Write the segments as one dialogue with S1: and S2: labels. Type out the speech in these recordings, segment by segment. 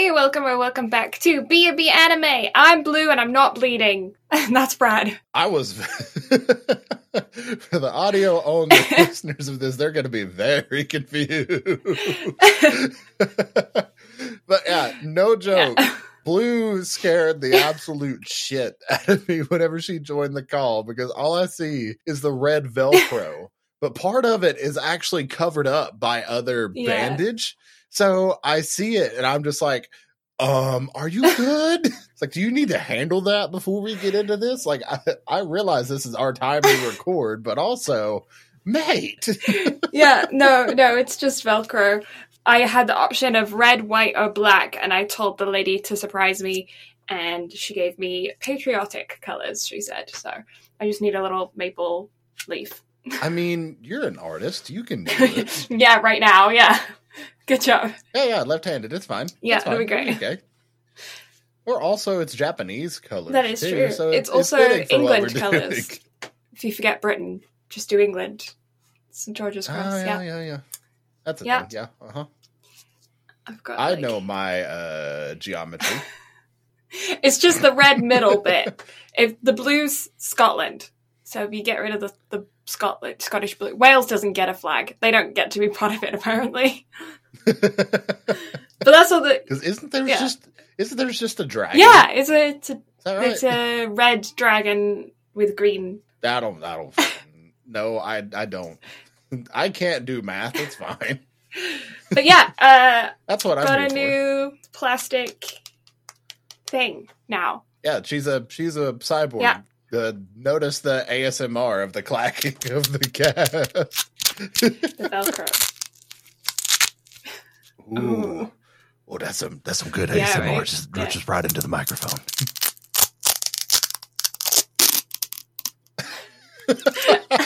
S1: everybody. Welcome or welcome back to B&B Anime. I'm Blue and I'm not bleeding. That's Brad.
S2: I was for the audio only listeners of this, they're going to be very confused. but yeah, no joke.
S1: Yeah.
S2: Blue scared the absolute shit out of me whenever she joined the call because all I see is the red Velcro, but part of it is actually covered up by other
S1: Yeah.
S2: bandage. So I see it and I'm just like, um, are you good? it's like, do you need to handle that before we get into this? Like, I, I realize this is our time to record, but also, mate.
S1: yeah, no, no, it's just Velcro. I had the option of red, white, or black, and I told the lady to surprise me, and she gave me patriotic colors, she said. So I just need a little maple leaf.
S2: I mean, you're an artist. You can do it.
S1: yeah, right now, yeah. Good job.
S2: Yeah, yeah, left-handed. It's fine.
S1: Yeah,
S2: It's
S1: that'd be great.
S2: Okay. Or also, it's Japanese colors.
S1: That is
S2: too,
S1: true.
S2: So
S1: It's
S2: it's,
S1: also
S2: fitting for what
S1: England colours.
S2: doing.
S1: If you forget Britain, just do England. St George's
S2: Oh,
S1: Cross,
S2: yeah,
S1: yeah.
S2: yeah, yeah. That's a
S1: Yeah.
S2: thing. Yeah. Uh huh.
S1: I've got.
S2: I
S1: like-
S2: know my uh geometry.
S1: It's just the red middle bit. If the blue's Scotland, so if you get rid of the the Scotland Scottish blue, Wales doesn't get a flag. They don't get to be part of it apparently. But that's all the.
S2: Because isn't there
S1: Yeah.
S2: just isn't there just a dragon?
S1: Yeah, it's a it's a,
S2: right?
S1: it's a red dragon with green.
S2: I don't. I don't. no, I. I don't. I can't do math. It's fine.
S1: But yeah, uh,
S2: That's what I'm
S1: got a
S2: for.
S1: new plastic thing now.
S2: Yeah, she's a she's a cyborg.
S1: Yeah.
S2: Uh, notice the ASMR of the clacking of the cat.
S1: The Velcro.
S2: Ooh. Oh, that's some that's some good
S1: Yeah,
S2: ASMR.
S1: right?
S2: Just,
S1: Yeah.
S2: just right into the microphone.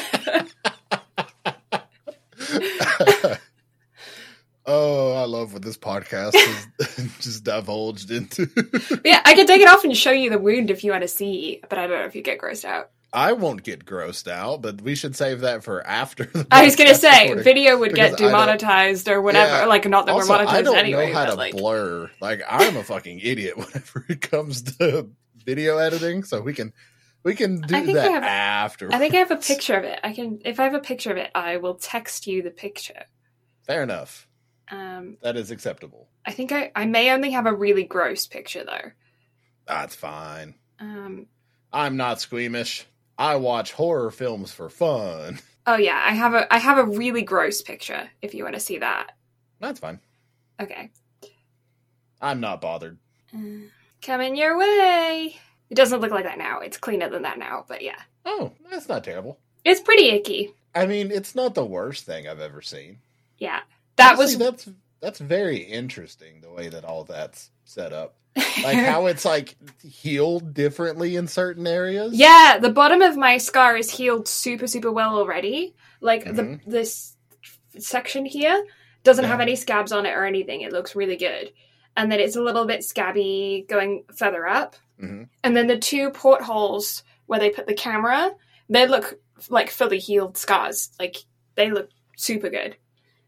S2: oh, I love what this podcast has just divulged into.
S1: yeah, I can take it off and show you the wound if you want to see, but I don't know if you get grossed out.
S2: I won't get grossed out, but we should save that for after. The
S1: I was gonna say
S2: recording.
S1: video would get
S2: Because
S1: demonetized or whatever.
S2: Yeah.
S1: Like not that
S2: also,
S1: we're monetized I
S2: don't
S1: anyway,
S2: know how to
S1: like
S2: blur. Like I'm a fucking idiot whenever it comes to video editing. So we can we can do
S1: I
S2: that
S1: have-
S2: after.
S1: I think I have a picture of it. I can if I have a picture of it, I will text you the picture.
S2: Fair enough.
S1: Um,
S2: That is acceptable.
S1: I think I, I may only have a really gross picture though.
S2: That's fine.
S1: Um,
S2: I'm not squeamish. I watch horror films for fun.
S1: oh yeah, I have a I have a really gross picture. If you want to see that,
S2: That's fine.
S1: okay.
S2: I'm not bothered.
S1: Uh, coming your way. It doesn't look like that now. It's cleaner than that now, but yeah,
S2: Oh, that's not terrible.
S1: it's pretty icky.
S2: I mean, it's not the worst thing I've ever seen.
S1: Yeah, that
S2: Honestly,
S1: was
S2: that's that's very interesting the way that all that's set up. Like how it's like healed differently in certain areas.
S1: Yeah, the bottom of my scar is healed super super well already. Like
S2: Mhm.
S1: the this section here doesn't have any scabs on it or anything. It looks really good. And then it's a little bit scabby going further up.
S2: Mhm.
S1: And then the two portholes where they put the camera, they look like fully healed scars. Like they look super good.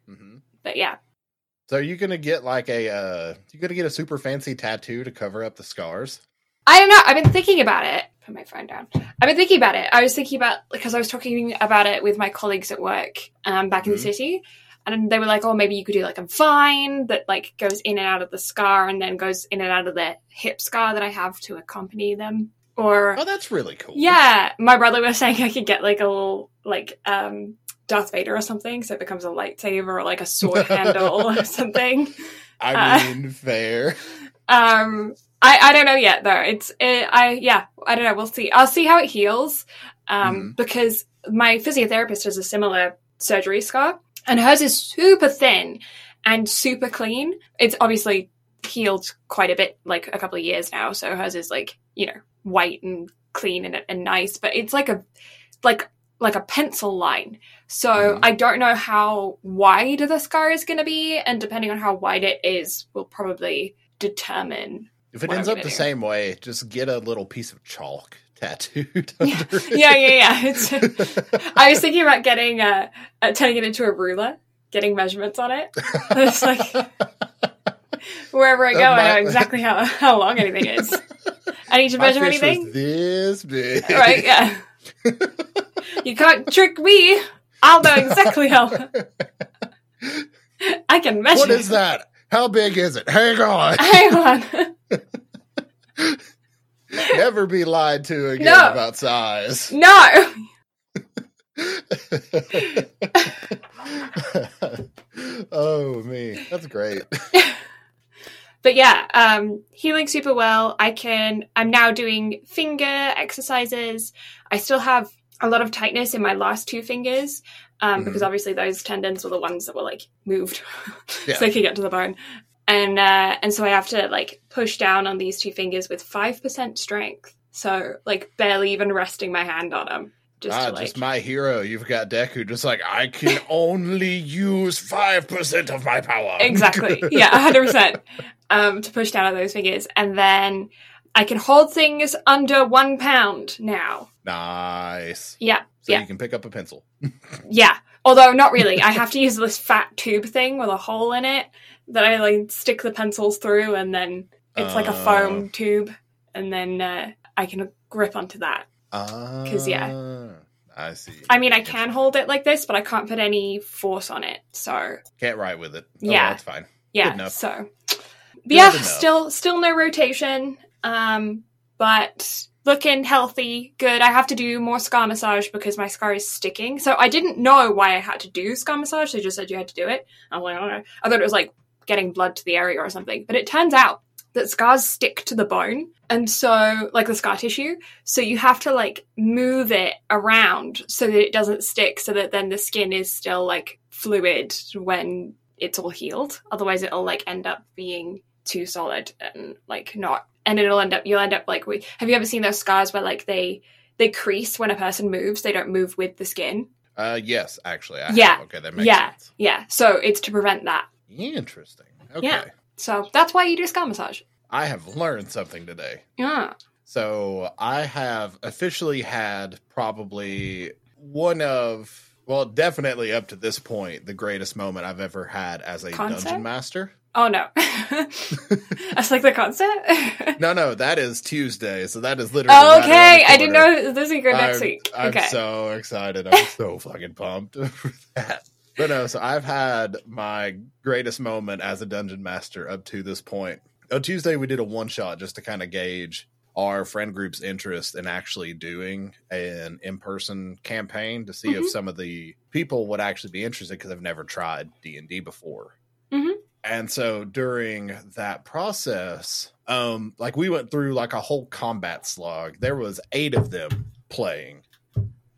S2: hmm
S1: But yeah.
S2: So are you gonna get like a uh you gonna get a super fancy tattoo to cover up the scars?
S1: I don't know. I've been thinking about it. Put my phone down. I've been thinking about it. I was thinking about because I was talking about it with my colleagues at work um, back in the
S2: Mhm.
S1: city, and they were like, "Oh, maybe you could do like a vine that like goes in and out of the scar, and then goes in and out of the hip scar that I have to accompany them." Or
S2: Oh, that's really cool.
S1: yeah, my brother was saying I could get like a little like um, Darth Vader or something, so it becomes a lightsaber or like a sword handle or something.
S2: I
S1: Uh,
S2: mean, fair.
S1: Um, I I don't know yet though. It's it, I yeah I don't know. We'll see. I'll see how it heals. Um, because my physiotherapist has a similar surgery scar, and hers is super thin and super clean. It's obviously healed quite a bit, like a couple of years now. So hers is like you know white and clean and, and nice, but it's like a like like a pencil line. So
S2: Mhm.
S1: I don't know how wide the scar is going to be, and depending on how wide it is, will probably determine.
S2: If it ends
S1: I'm
S2: up the
S1: do.
S2: same way, just get a little piece of chalk tattooed
S1: Yeah, yeah, yeah. yeah. It's, I was thinking about getting uh, uh, turning it into a ruler, getting measurements on it. It's like Wherever I go, I know exactly how, how long anything is. I need to
S2: My
S1: measure anything.
S2: this big.
S1: Right, yeah. You can't trick me. I'll know exactly how. I can measure. It.
S2: What is that? How big is it? Hang on.
S1: Hang on.
S2: Never be lied to again
S1: No.
S2: about size.
S1: No.
S2: oh me, that's great.
S1: But yeah, um, healing super well. I can. I'm now doing finger exercises. I still have a lot of tightness in my last two fingers um, because obviously those tendons were the ones that were like moved,
S2: Yeah.
S1: so they could get to the bone. And uh, and so I have to like push down on these two fingers with five percent strength. So like barely even resting my hand on them. Just
S2: ah,
S1: to like
S2: just my hero. You've got Deku, just like I can only use five percent of my power.
S1: exactly yeah 100% um, to push down on those fingers and then i can hold things under one pound now
S2: nice.
S1: yeah
S2: So
S1: yeah
S2: you can pick up a pencil.
S1: yeah although not really i have to use this fat tube thing with a hole in it that i like stick the pencils through and then it's like a
S2: Oh.
S1: foam tube and then uh, i can grip onto that
S2: Because
S1: yeah.
S2: I see.
S1: i mean i can hold it like this but i can't put any force on it so
S2: Can't write with it. Oh,
S1: Yeah.
S2: that's fine.
S1: yeah
S2: enough.
S1: so but yeah still still no rotation um but looking healthy good. I have to do more scar massage because my scar is sticking. So i didn't know why i had to do scar massage. They just said you had to do it. I'm like oh, no. i thought it was like getting blood to the area or something. But it turns out that scars stick to the bone and so like the scar tissue. So you have to like move it around so that it doesn't stick so that then the skin is still like fluid when it's all healed. Otherwise it'll like end up being too solid and like not and it'll end up you'll end up like we have you ever seen those scars where like they they crease when a person moves they don't move with the skin
S2: Uh, yes, actually. I
S1: Yeah.
S2: Have. Okay, that makes
S1: Yeah.
S2: sense.
S1: yeah so it's to prevent that
S2: Interesting. Okay.
S1: Yeah. so that's why you do scar massage
S2: I have learned something today.
S1: yeah
S2: So I have officially had probably one of, well, definitely up to this point, the greatest moment I've ever had as a
S1: Concert?
S2: dungeon master.
S1: Oh no that's like the concert
S2: No, no, that is Tuesday. So that is literally. around
S1: okay i didn't know this is go next
S2: I'm,
S1: week
S2: I'm
S1: okay
S2: so excited. I'm so fucking pumped for that. But no, so I've had my greatest moment as a dungeon master up to this point. On Tuesday, we did a one shot just to kind of gauge our friend group's interest in actually doing an in person campaign to see
S1: Mhm.
S2: if some of the people would actually be interested because I've never tried D and D before.
S1: Mhm.
S2: And so during that process, um, like we went through like a whole combat slog. There was eight of them playing,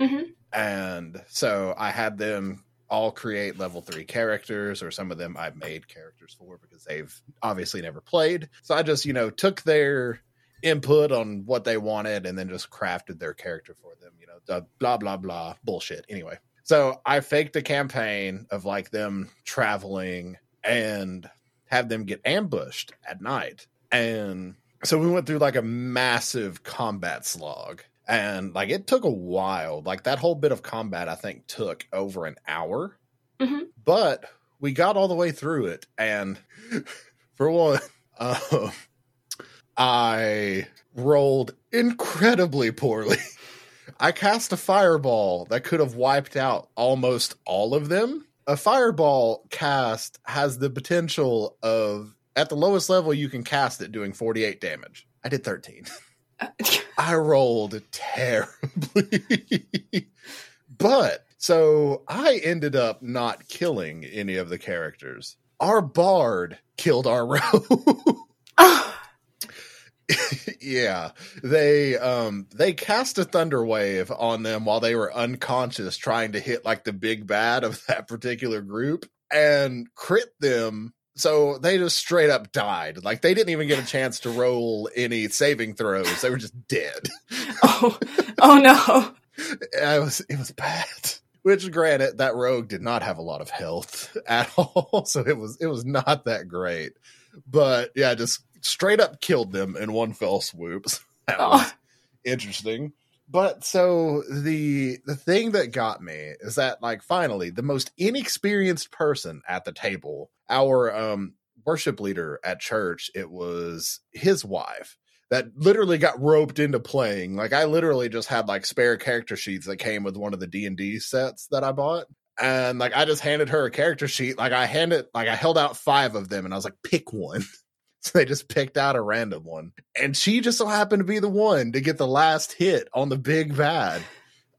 S1: Mhm.
S2: and so I had them all create level three characters, or some of them I made characters for because they've obviously never played. So I just you know took their input on what they wanted and then just crafted their character for them. You know, the blah blah blah bullshit. Anyway, so I faked a campaign of like them traveling and have them get ambushed at night. And so we went through like a massive combat slog. And like it took a while. Like that whole bit of combat, I think, took over an hour.
S1: Mhm.
S2: But we got all the way through it. And for one, um, I rolled incredibly poorly. I cast a fireball that could have wiped out almost all of them. A fireball cast has the potential of, at the lowest level, you can cast it doing 48 damage. I did 13. I rolled terribly. but so I ended up not killing any of the characters. Our bard killed our rogue.
S1: oh,
S2: yeah. They um they cast a thunder wave on them while they were unconscious trying to hit like the big bad of that particular group and crit them so they just straight up died. Like they didn't even get a chance to roll any saving throws. They were just dead.
S1: oh, oh no.
S2: it was it was bad. Which granted, that rogue did not have a lot of health at all, so it was it was not that great. But yeah, just straight up killed them in one fell swoop. That
S1: Oh.
S2: was interesting. But so the the thing that got me is that like finally the most inexperienced person at the table, our um worship leader at church, it was his wife that literally got roped into playing. Like I literally just had like spare character sheets that came with one of the D and D sets that I bought. And like I just handed her a character sheet. Like I handed like I held out five of them and I was like, pick one. so they just picked out a random one. And she just so happened to be the one to get the last hit on the big bad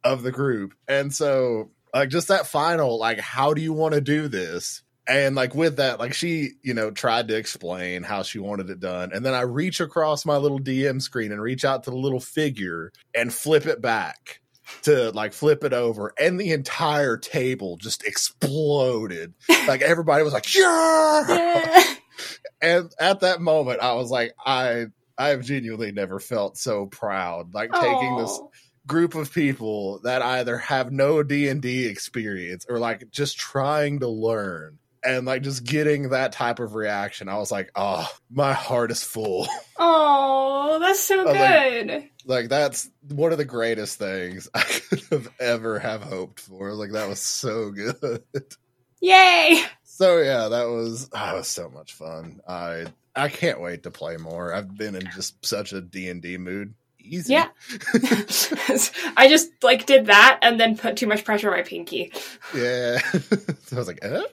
S2: of the group. And so like just that final, like, how do you want to do this? and like with that like she you know tried to explain how she wanted it done and then i reach across my little dm screen and reach out to the little figure and flip it back to like flip it over and the entire table just exploded like everybody was like yeah, yeah. And at that moment i was like i i have genuinely never felt so proud like Aww. taking this group of people that either have no D&D experience or like just trying to learn and like just getting that type of reaction, I was like, oh, my heart is full.
S1: Oh, that's so good.
S2: Like, like, that's one of the greatest things I could have ever have hoped for. Like that was so good.
S1: Yay!
S2: So yeah, that was that was so much fun. I I can't wait to play more. I've been in just such a D and D mood easy.
S1: Yeah. I just like did that and then put too much pressure on my pinky.
S2: Yeah. I was like, eh?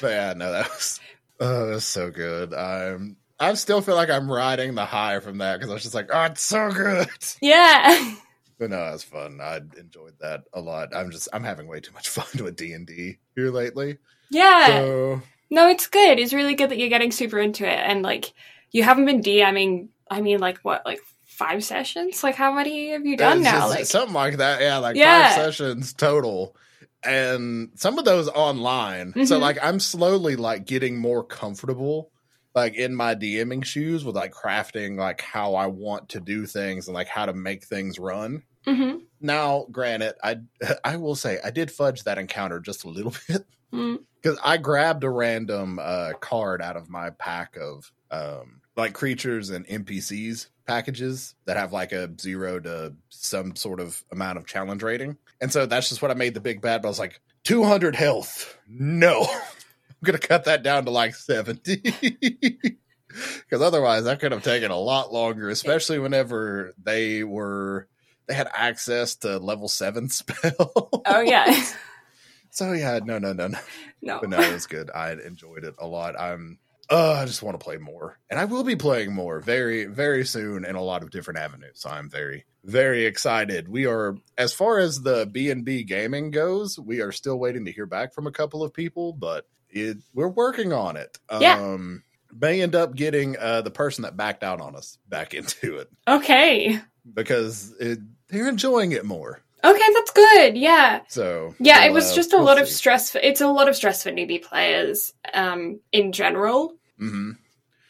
S2: but yeah, no, that was oh, that was so good. I'm I still feel like I'm riding the high from that because I was just like, oh, it's so good.
S1: Yeah.
S2: But no, it was fun. I enjoyed that a lot. I'm just I'm having way too much fun with D and D here lately.
S1: Yeah. So... No, it's good. It's really good that you're getting super into it and like you haven't been DMing. I mean, like what, like five sessions? Like how many have you done now?
S2: like something like that. Yeah, like yeah. five sessions total. And some of those online. Mm-hmm. So like I'm slowly like getting more comfortable like in my DMing shoes with like crafting like how I want to do things and like how to make things run. Mm-hmm. Now, granted, I I will say I did fudge that encounter just a little bit because mm. I grabbed a random uh, card out of my pack of um, like creatures and NPCs packages that have like a zero to some sort of amount of challenge rating. And so that's just what I made the big bad. But I was like, 200 health. No, I'm going to cut that down to like 70. Because otherwise, that could have taken a lot longer, especially whenever they were, they had access to level seven spell.
S1: Oh, yeah.
S2: So, yeah, no, no, no, no. No. But no, it was good. I enjoyed it a lot. I'm, uh, I just want to play more, and I will be playing more very, very soon in a lot of different avenues. So I'm very, very excited. We are, as far as the B and B gaming goes, we are still waiting to hear back from a couple of people, but it, we're working on it.
S1: Yeah.
S2: Um, may end up getting uh, the person that backed out on us back into it.
S1: Okay.
S2: Because it, they're enjoying it more.
S1: Okay, that's good. Yeah.
S2: So
S1: yeah, it was uh, just a we'll lot see. of stress. For, it's a lot of stress for newbie players, um, in general.
S2: Mm-hmm.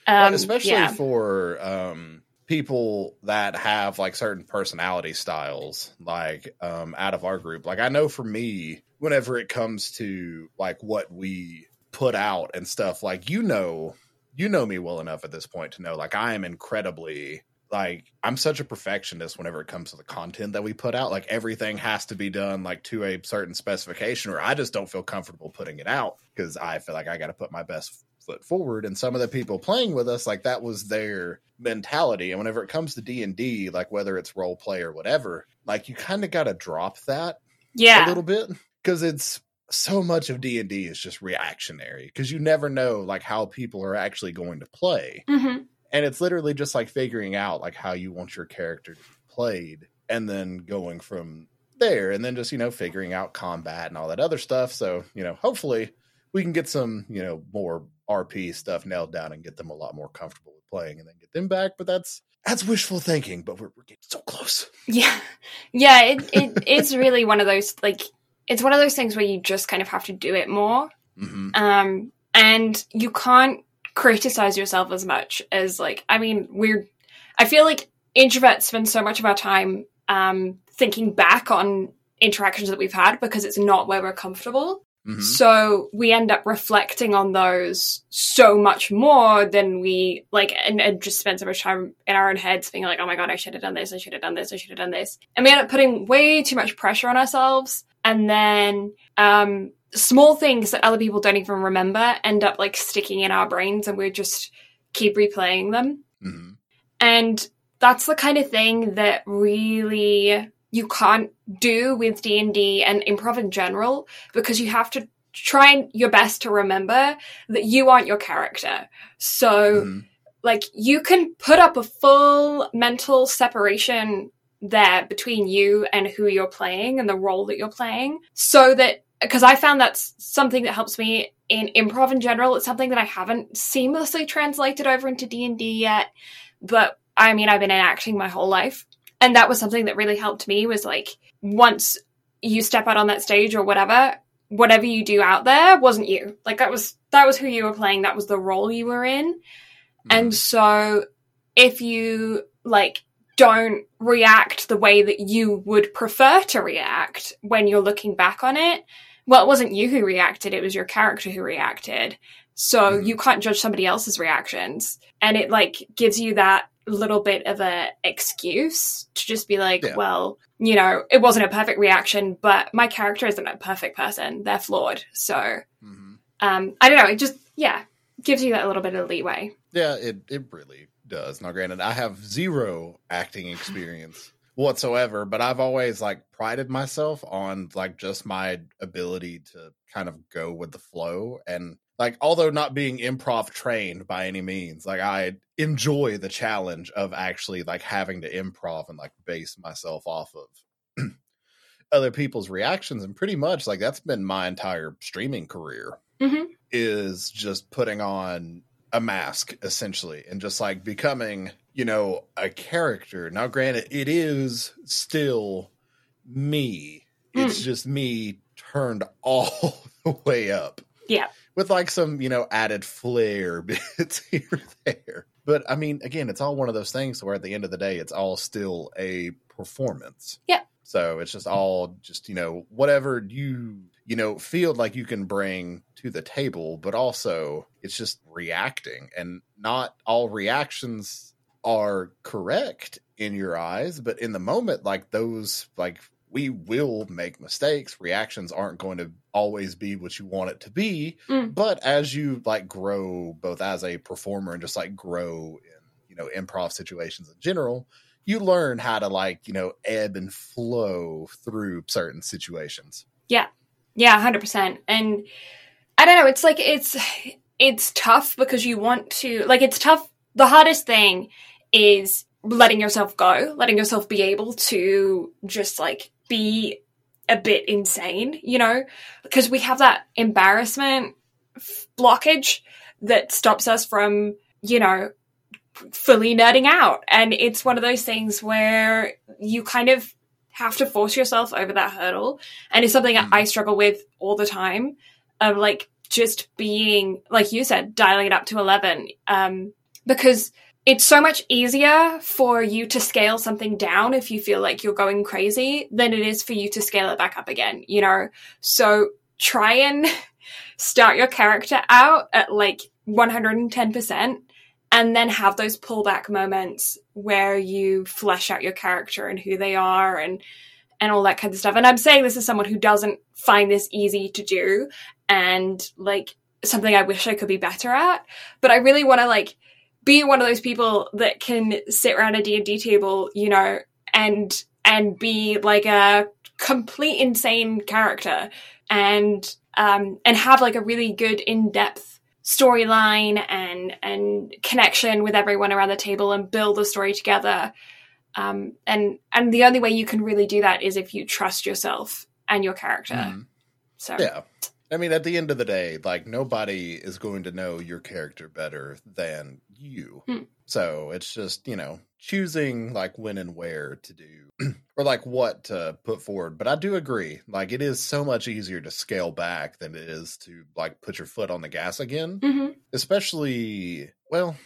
S2: Um, especially yeah. for um, people that have like certain personality styles, like um, out of our group. Like I know for me, whenever it comes to like what we put out and stuff, like you know, you know me well enough at this point to know like I am incredibly like I'm such a perfectionist whenever it comes to the content that we put out. Like everything has to be done like to a certain specification, or I just don't feel comfortable putting it out because I feel like I got to put my best foot forward. And some of the people playing with us, like that was their mentality. And whenever it comes to D and D, like whether it's role play or whatever, like you kind of got to drop that,
S1: yeah,
S2: a little bit because it's so much of D and D is just reactionary because you never know like how people are actually going to play.
S1: Mm-hmm
S2: and it's literally just like figuring out like how you want your character to be played and then going from there and then just you know figuring out combat and all that other stuff. So you know hopefully we can get some you know more rp stuff nailed down and get them a lot more comfortable with playing and then get them back. But that's that's wishful thinking but we're, we're getting so close.
S1: Yeah. Yeah it, it is really one of those like it's one of those things where you just kind of have to do it more.
S2: Mm-hmm.
S1: um and you can't criticize yourself as much as like I mean we're I feel like introverts spend so much of our time um, thinking back on interactions that we've had because it's not where we're comfortable. Mm-hmm. So we end up reflecting on those so much more than we like, and, and, just spend so much time in our own heads being like, oh my God, I should have done this, I should have done this, I should have done this. And we end up putting way too much pressure on ourselves and then um, small things that other people don't even remember end up like sticking in our brains, and we just keep replaying them.
S2: Mm-hmm.
S1: And that's the kind of thing that really you can't do with D&D and improv in general because you have to try your best to remember that you aren't your character. So
S2: Mhm.
S1: like you can put up a full mental separation there between you and who you're playing and the role that you're playing so that because I found that's something that helps me in improv in general. It's something that I haven't seamlessly translated over into D&D yet, but I mean I've been enacting my whole life. And that was something that really helped me was like once you step out on that stage or whatever, whatever you do out there wasn't you. Like that was that was who you were playing, that was the role you were in. And mm. so if you like don't react the way that you would prefer to react when you're looking back on it, well, it wasn't you who reacted, it was your character who reacted. So
S2: Mhm.
S1: you can't judge somebody else's reactions. And it like gives you that little bit of a excuse to just be like,
S2: Yeah.
S1: well, you know, it wasn't a perfect reaction, but my character isn't a perfect person. They're flawed. So
S2: Mhm.
S1: um I don't know, it just yeah, gives you that little bit of leeway.
S2: Yeah, it it really does. Now, granted, I have zero acting experience whatsoever, but I've always like prided myself on like just my ability to kind of go with the flow and like although not being improv trained by any means like i enjoy the challenge of actually like having to improv and like base myself off of other people's reactions and pretty much like that's been my entire streaming career
S1: Mhm.
S2: is just putting on a mask essentially and just like becoming you know a character. Now granted it is still me. It's hmm. just me turned all the way up.
S1: Yeah.
S2: with like some you know added flair bits here there. But i mean again it's all one of those things where at the end of the day it's all still a performance.
S1: Yeah.
S2: so it's just all just you know whatever you you know feel like you can bring to the table but also it's just reacting and not all reactions are correct in your eyes but in the moment like those like we will make mistakes. Reactions aren't going to always be what you want it to be
S1: Mm.
S2: but as you like grow both as a performer and just like grow in you know improv situations in general you learn how to like you know ebb and flow through certain situations.
S1: Yeah, hundred percent. And I don't know. It's like it's it's tough because you want to like it's tough. The hardest thing is letting yourself go, letting yourself be able to just like be a bit insane, you know, because we have that embarrassment blockage that stops us from, you know, fully nerding out. And it's one of those things where you kind of have to force yourself over that hurdle. And it's something
S2: Mhm.
S1: I struggle with all the time of like just being, like you said, dialing it up to 11. Um, because it's so much easier for you to scale something down if you feel like you're going crazy than it is for you to scale it back up again, you know? So try and start your character out at like 110% and then have those pullback moments where you flesh out your character and who they are and and all that kind of stuff. And I'm saying this as someone who doesn't find this easy to do and like something I wish I could be better at, but I really want to like be one of those people that can sit around a D&D table, you know, and and be like a complete insane character and um and have like a really good in-depth storyline and and connection with everyone around the table and build the story together um and and the only way you can really do that is if you trust yourself and your character
S2: Mhm.
S1: so
S2: Yeah. I mean, at the end of the day, like nobody is going to know your character better than you.
S1: Hmm.
S2: So it's just, you know, choosing like when and where to do or like what to put forward. But I do agree. Like it is so much easier to scale back than it is to like put your foot on the gas again.
S1: Mhm.
S2: Especially, well,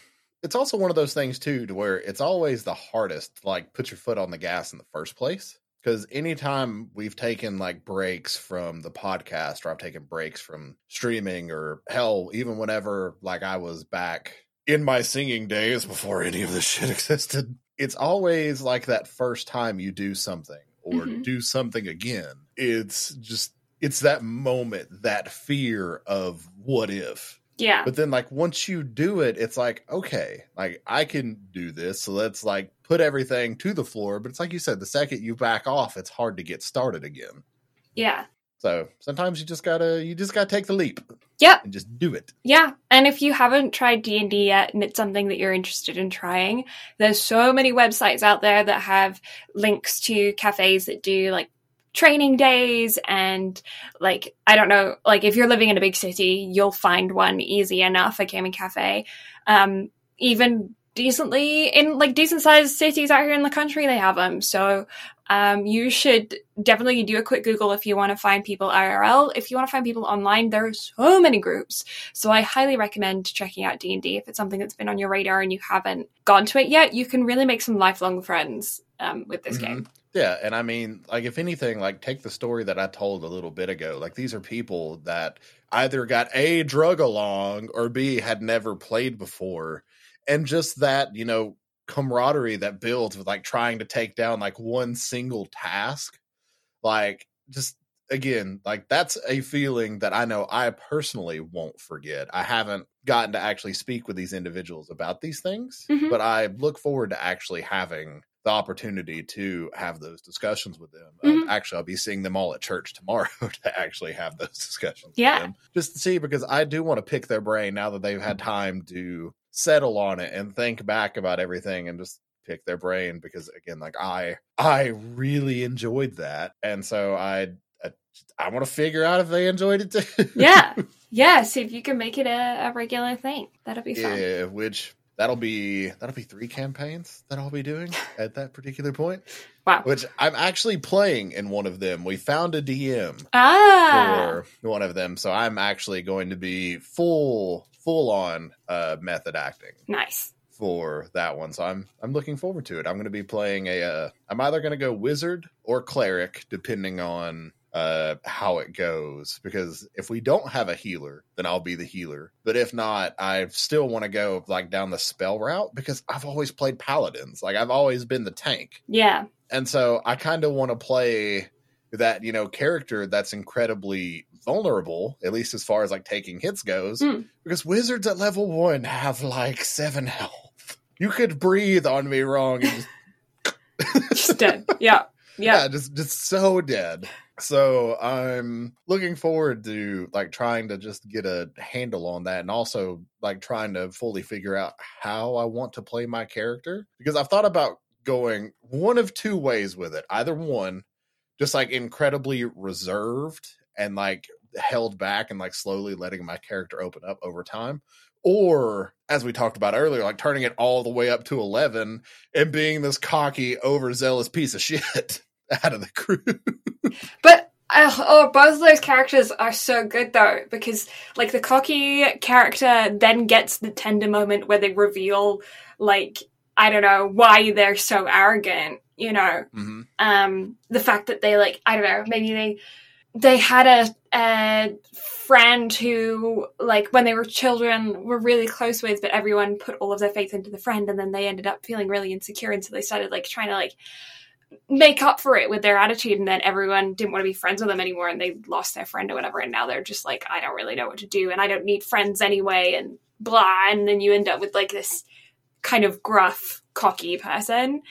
S2: it's also one of those things too to where it's always the hardest to like put your foot on the gas in the first place because anytime we've taken like breaks from the podcast or i've taken breaks from streaming or hell even whenever like i was back in my singing days before any of this shit existed it's always like that first time you do something or
S1: Mhm.
S2: do something again. It's just it's that moment, that fear of what if.
S1: Yeah.
S2: But then like once you do it, it's like, okay, like I can do this. So let's like put everything to the floor. But it's like you said, the second you back off, it's hard to get started again.
S1: Yeah.
S2: So sometimes you just gotta you just gotta take the leap.
S1: Yep.
S2: And just do it.
S1: Yeah, and if you haven't tried D and D yet, and it's something that you're interested in trying, there's so many websites out there that have links to cafes that do like training days and like I don't know, like if you're living in a big city, you'll find one easy enough a gaming cafe. Um, even decently in like decent sized cities out here in the country, they have them. So um, you should definitely do a quick Google if you want to find people IRL. If you want to find people online, there are so many groups. So I highly recommend checking out D&D if it's something that's been on your radar and you haven't gone to it yet. You can really make some lifelong friends um, with this
S2: Mhm.
S1: game.
S2: Yeah, and I mean, like if anything, like take the story that I told a little bit ago. Like these are people that either got A drug along or B had never played before. And just that, you know, camaraderie that builds with like trying to take down like one single task. Like just again, like that's a feeling that I know I personally won't forget. I haven't gotten to actually speak with these individuals about these things,
S1: Mhm.
S2: but I look forward to actually having the opportunity to have those discussions with them. Um,
S1: Mhm.
S2: actually, I'll be seeing them all at church tomorrow to actually have those discussions.
S1: Yeah.
S2: with them, just to see because I do want to pick their brain now that they've had time to settle on it and think back about everything and just pick their brain because again, like I, I really enjoyed that, and so I, I, I want to figure out if they enjoyed it too.
S1: Yeah. Yeah, see if you can make it a, a regular thing. That'll be fun.
S2: Yeah, which that'll be that'll be three campaigns that I'll be doing at that particular point.
S1: Wow.
S2: Which I'm actually playing in one of them. We found a DM
S1: Ah.
S2: for one of them, so I'm actually going to be full full on uh, method acting
S1: Nice.
S2: for that one. So I'm I'm looking forward to it. I'm going to be playing a. Uh, I'm either going to go wizard or cleric, depending on uh how it goes because if we don't have a healer then i'll be the healer but if not i still want to go like down the spell route because i've always played paladins like i've always been the tank
S1: Yeah.
S2: and so i kind of want to play that you know character that's incredibly vulnerable at least as far as like taking hits goes
S1: Hmm.
S2: because wizards at level one have like seven health you could breathe on me wrong and just
S1: Just dead. Yeah. Yeah.
S2: just just so dead. So I'm looking forward to like trying to just get a handle on that and also like trying to fully figure out how I want to play my character because I've thought about going one of two ways with it. Either one, just like incredibly reserved and like held back and like slowly letting my character open up over time. Or, as we talked about earlier, like turning it all the way up to 11 and being this cocky, overzealous piece of shit out of the crew.
S1: But uh, oh, both of those characters are so good though, because like the cocky character then gets the tender moment where they reveal, like I don't know why they're so arrogant. You know,
S2: mm-hmm.
S1: um, the fact that they like I don't know maybe they they had a, a friend who like when they were children were really close with, but everyone put all of their faith into the friend, and then they ended up feeling really insecure, and so they started like trying to like make up for it with their attitude and then everyone didn't want to be friends with them anymore and they lost their friend or whatever and now they're just like i don't really know what to do and i don't need friends anyway and blah and then you end up with like this kind of gruff cocky person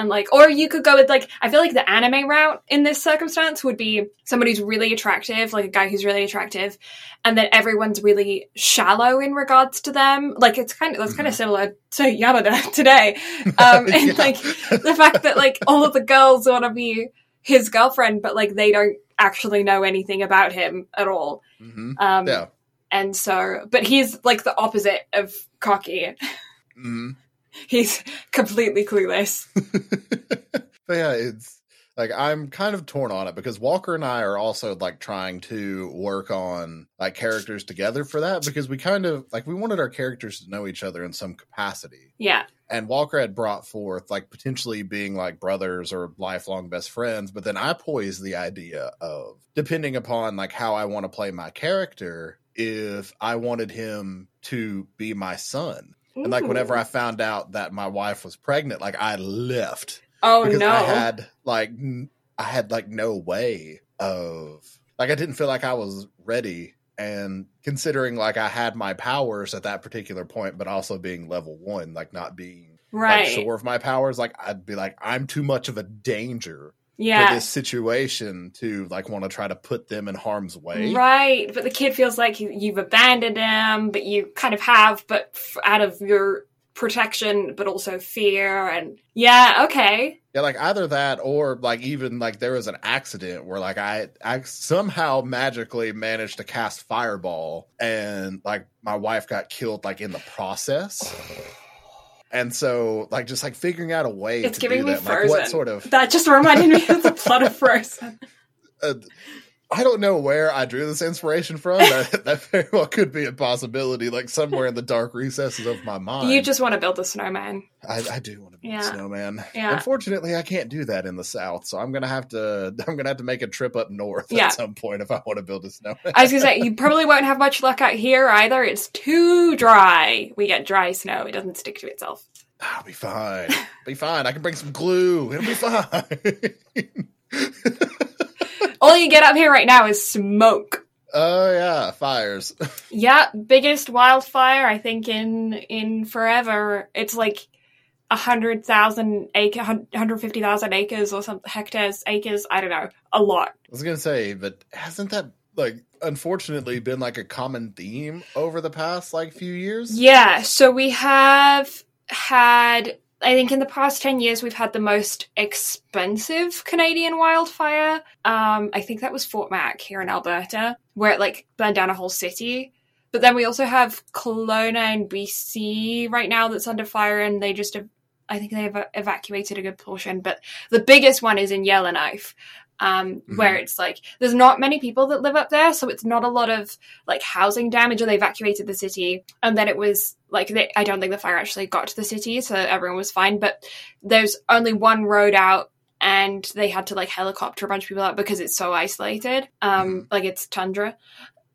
S1: and like or you could go with like i feel like the anime route in this circumstance would be somebody who's really attractive like a guy who's really attractive and then everyone's really shallow in regards to them like it's kind of that's kind of similar to yamada today um and
S2: Yeah.
S1: like the fact that like all of the girls want to be his girlfriend but like they don't actually know anything about him at all
S2: Mm-hmm.
S1: um
S2: Yeah.
S1: and so but he's like the opposite of cocky
S2: Mm-hmm.
S1: He's completely clueless
S2: but yeah, it's like I'm kind of torn on it because Walker and I are also like trying to work on like characters together for that because we kind of like we wanted our characters to know each other in some capacity.
S1: yeah
S2: And Walker had brought forth like potentially being like brothers or lifelong best friends, but then I poised the idea of depending upon like how I want to play my character, if I wanted him to be my son. And like whenever I mm. found out that my wife was pregnant, like I left.
S1: Oh
S2: because
S1: no.
S2: I had like I had like no way of like I didn't feel like I was ready. And considering like I had my powers at that particular point, but also being level one, like not being
S1: right.
S2: like sure of my powers, like I'd be like, I'm too much of a danger
S1: yeah.
S2: for this situation to like want to try to put them in harm's way.
S1: Right, but the kid feels like you, you've abandoned him, but you kind of have, but f- out of your protection, but also fear. And yeah, okay.
S2: Yeah, like either that or like even like there was an accident where like I I somehow magically managed to cast fireball and like my wife got killed like in the process. And so, like, just like figuring out a way
S1: It's
S2: to
S1: giving
S2: do
S1: me
S2: that, like, what
S1: Frozen.
S2: sort of
S1: That just reminded me of the plot of Frozen.
S2: uh, I don't know where I drew this inspiration from. That, that very well could be a possibility, like somewhere in the dark recesses of my mind.
S1: You just want to build a snowman.
S2: I, I do want to be
S1: Yeah.
S2: a snowman.
S1: Yeah.
S2: Unfortunately, I can't do that in the south, so I'm gonna have to. I'm gonna have to make a trip up north
S1: Yeah.
S2: at some point if I want to build a snowman.
S1: I was gonna say you probably won't have much luck out here either. It's too dry. We get dry snow. It doesn't stick to itself.
S2: I'll be fine. Be fine. I can bring some glue. It'll be fine.
S1: All you get up here right now is smoke.
S2: oh yeah, fires.
S1: Yeah, biggest wildfire I think in in forever. It's like a hundred thousand acre, hundred fifty thousand acres or some hectares, acres. I don't know, a lot.
S2: I was gonna say, but hasn't that like unfortunately been like a common theme over the past like few years?
S1: Yeah, so we have had. I think in the past 10 years, we've had the most expensive Canadian wildfire. Um, I think that was Fort Mac here in Alberta, where it like burned down a whole city. But then we also have Kelowna in BC right now that's under fire, and they just, I think they have evacuated a good portion. But the biggest one is in Yellowknife, um,
S2: Mhm.
S1: where it's like there's not many people that live up there, so it's not a lot of like housing damage, or they evacuated the city, and then it was like they, I don't think the fire actually got to the city, so everyone was fine. But there's only one road out. And they had to like helicopter a bunch of people out because it's so isolated. Um, like it's tundra.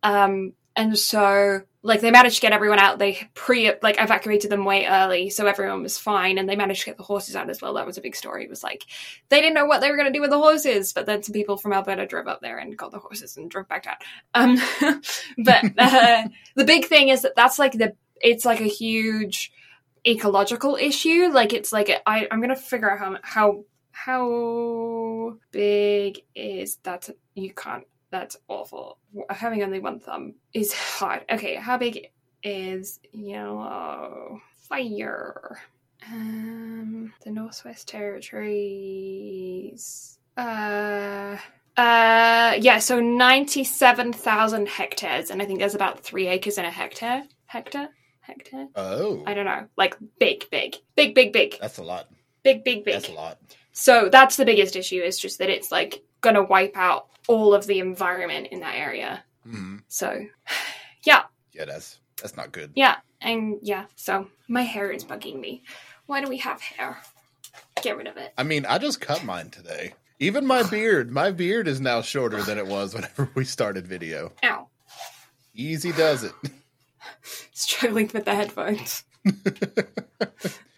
S1: Um, and so like they managed to get everyone out. They pre like evacuated them way early, so everyone was fine, and they managed to get the horses out as well. That was a big story. It was like they didn't know what they were going to do with the horses, but then some people from Alberta drove up there and got the horses and drove back down. Um, but uh, the big thing is that that's like the it's like a huge ecological issue. Like it's like a, I I'm gonna figure out how how how big is that? You can't. That's awful. Having only one thumb is hard. Okay, how big is yellow fire? Um, the Northwest Territories. Uh. Uh, yeah, so 97,000 hectares, and I think there's about three acres in a hectare. Hectare? Hectare?
S2: Oh,
S1: I don't know. Like, big, big. Big, big, big.
S2: that's a lot.
S1: Big, big, big.
S2: That's a lot.
S1: So that's the biggest issue is just that it's like gonna wipe out all of the environment in that area.
S2: Mhm.
S1: So yeah,
S2: Yeah, that's that's not good.
S1: yeah, and yeah, so my hair is bugging me. Why do we have hair? Get rid of it.
S2: I mean, I just cut mine today. Even my beard, my beard is now shorter than it was whenever we started video.
S1: Ow.
S2: Easy does it.
S1: Struggling with the headphones.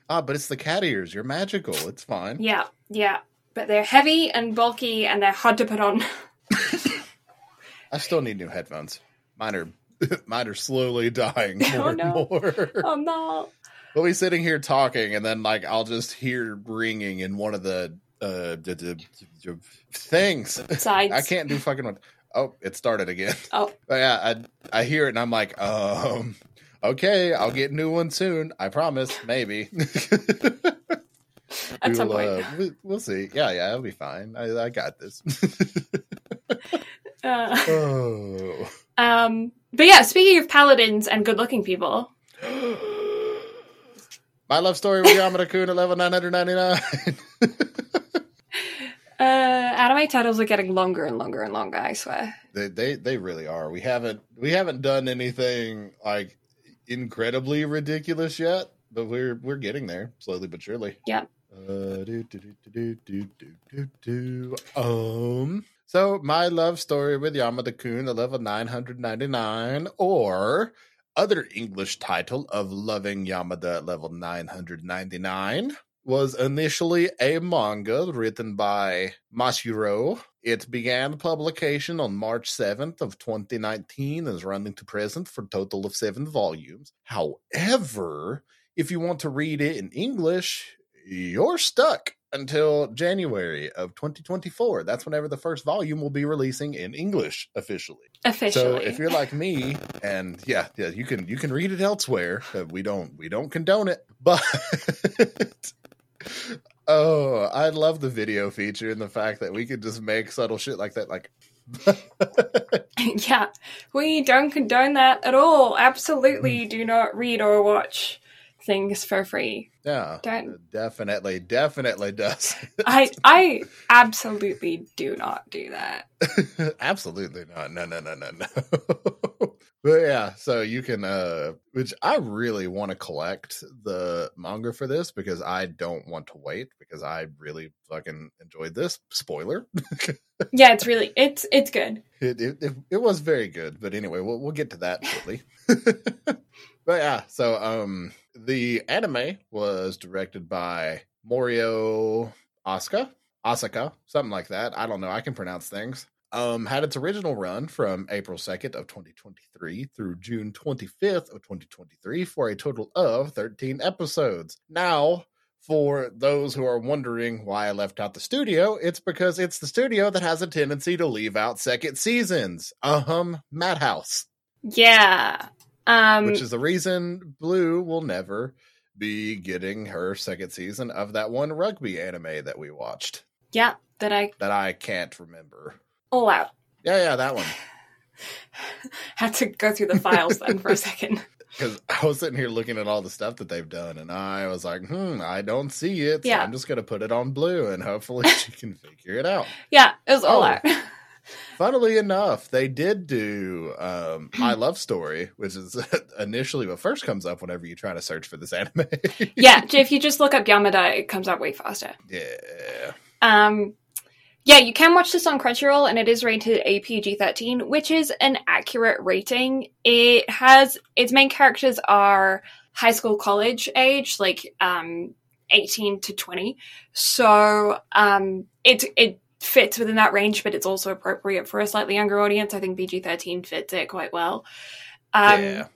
S2: ah, but it's the cat ears. You're magical. It's fine.
S1: Yeah, yeah. But they're heavy and bulky and they're hard to put on.
S2: I still need new headphones. Mine are mine are slowly dying more
S1: Oh,
S2: and
S1: no.
S2: more.
S1: oh no.
S2: We'll be sitting here talking, and then like I'll just hear ringing in one of the uh d- d- d- things.
S1: Sides.
S2: I can't do fucking one. Oh, it started again.
S1: Oh.
S2: But yeah, I I hear it and I'm like, um, okay, I'll get a new one soon. I promise. Maybe.
S1: At some
S2: We'll,
S1: point.
S2: uh, we- we'll see. Yeah, yeah, it'll be fine. I, I got this.
S1: Uh,
S2: oh.
S1: um but yeah, speaking of paladins and good looking people,
S2: My love story with Yamada Kun, level 999.
S1: uh anime titles are getting longer and longer and longer, I swear.
S2: they, they they really are. We haven't we haven't done anything like incredibly ridiculous yet, but we're we're getting there slowly but surely.
S1: Yeah.
S2: Uh, do, do, do, do, do, do, do, Um. So, my love story with Yamada Kun, a level 999, or other English title of Loving Yamada level 999, was initially a manga written by Mashiro. It began publication on March 7th of 2019 and is running to present for a total of 7 volumes. However, if you want to read it in English, you're stuck until January of 2024. That's whenever the first volume will be releasing in English officially.
S1: Officially.
S2: So if you're like me, and yeah, yeah, you can you can read it elsewhere. We don't we don't condone it, but oh, I love the video feature and the fact that we could just make subtle shit like that, like.
S1: yeah, we don't condone that at all. Absolutely hmm. do not read or watch things for free.
S2: Yeah,
S1: Don't-
S2: definitely, definitely does.
S1: I I absolutely do not do that.
S2: Absolutely not. No, no, no, no, no. but yeah, so you can uh which I really want to collect the manga for this because I don't want to wait because I really fucking enjoyed this. Spoiler.
S1: Yeah, it's really it's it's good.
S2: it, it, it, it was very good, but anyway, we'll we'll get to that shortly. but yeah, so um the anime was directed by Morio Asuka, Asaka, something like that. I don't know. I can pronounce things. Um, had its original run from April 2nd of 2023 through June 25th of 2023 for a total of 13 episodes. Now, for those who are wondering why I left out the studio, it's because it's the studio that has a tendency to leave out second seasons. Um, Madhouse
S1: Yeah. Um
S2: which is the reason Blue will never be getting her second season of that one rugby anime that we watched
S1: yeah, that I
S2: that I can't remember.
S1: all out.
S2: Yeah, yeah, that one.
S1: Had to go through the files then for a second.
S2: Because I was sitting here looking at all the stuff that they've done, and I was like, hmm, I don't see it. So
S1: Yeah.
S2: I'm just going to put it on Blue, and hopefully she can figure it out.
S1: Yeah, it was all
S2: Oh.
S1: out.
S2: Funnily enough, they did do um, My Love Story, which is initially what first comes up whenever you try to search for this anime.
S1: yeah, if you just look up Yamada, it comes up way faster.
S2: yeah.
S1: Um, yeah, you can watch this on Crunchyroll, and it is rated APG thirteen, which is an accurate rating. It has its main characters are high school, college age, like um, eighteen to twenty. So um, it it fits within that range, but it's also appropriate for a slightly younger audience. I think PG thirteen fits it quite well. Um,
S2: yeah.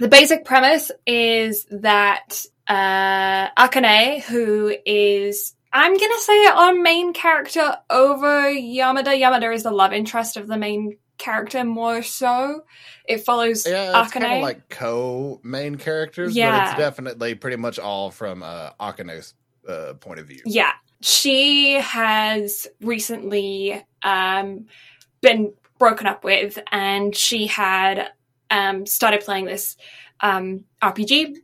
S1: the basic premise is that uh, Akane, who is I'm gonna say our main character over Yamada. Yamada is the love interest of the main character more so. It follows
S2: Yeah, it's kind of like co main characters, but it's definitely pretty much all from uh, Akane's uh, point of view.
S1: Yeah. She has recently um, been broken up with, and she had um, started playing this um, RPG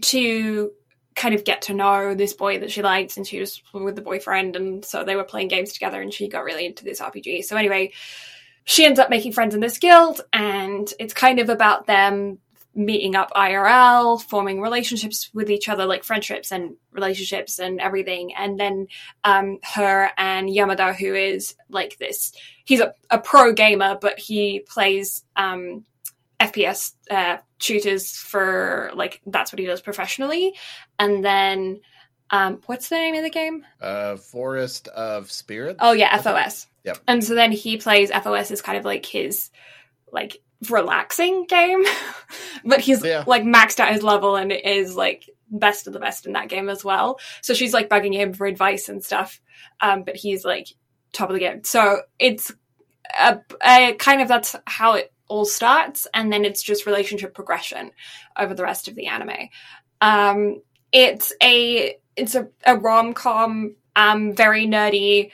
S1: to kind of get to know this boy that she liked, and she was with the boyfriend, and so they were playing games together, and she got really into this RPG. So, anyway, she ends up making friends in this guild, and it's kind of about them meeting up IRL, forming relationships with each other, like friendships and relationships and everything. And then um, her and Yamada, who is like this, he's a, a pro gamer, but he plays um, FPS uh, shooters for like that's what he does professionally. And then um, what's the name of the game?
S2: Uh, Forest of Spirits.
S1: Oh yeah, FOS.
S2: Yep.
S1: And so then he plays FOS as kind of like his like relaxing game, but he's
S2: Yeah.
S1: like maxed out his level and is like best of the best in that game as well. So she's like bugging him for advice and stuff, um, but he's like top of the game. So it's a, a kind of that's how it all starts, and then it's just relationship progression over the rest of the anime. Um, it's a it's a, a rom com, um, very nerdy.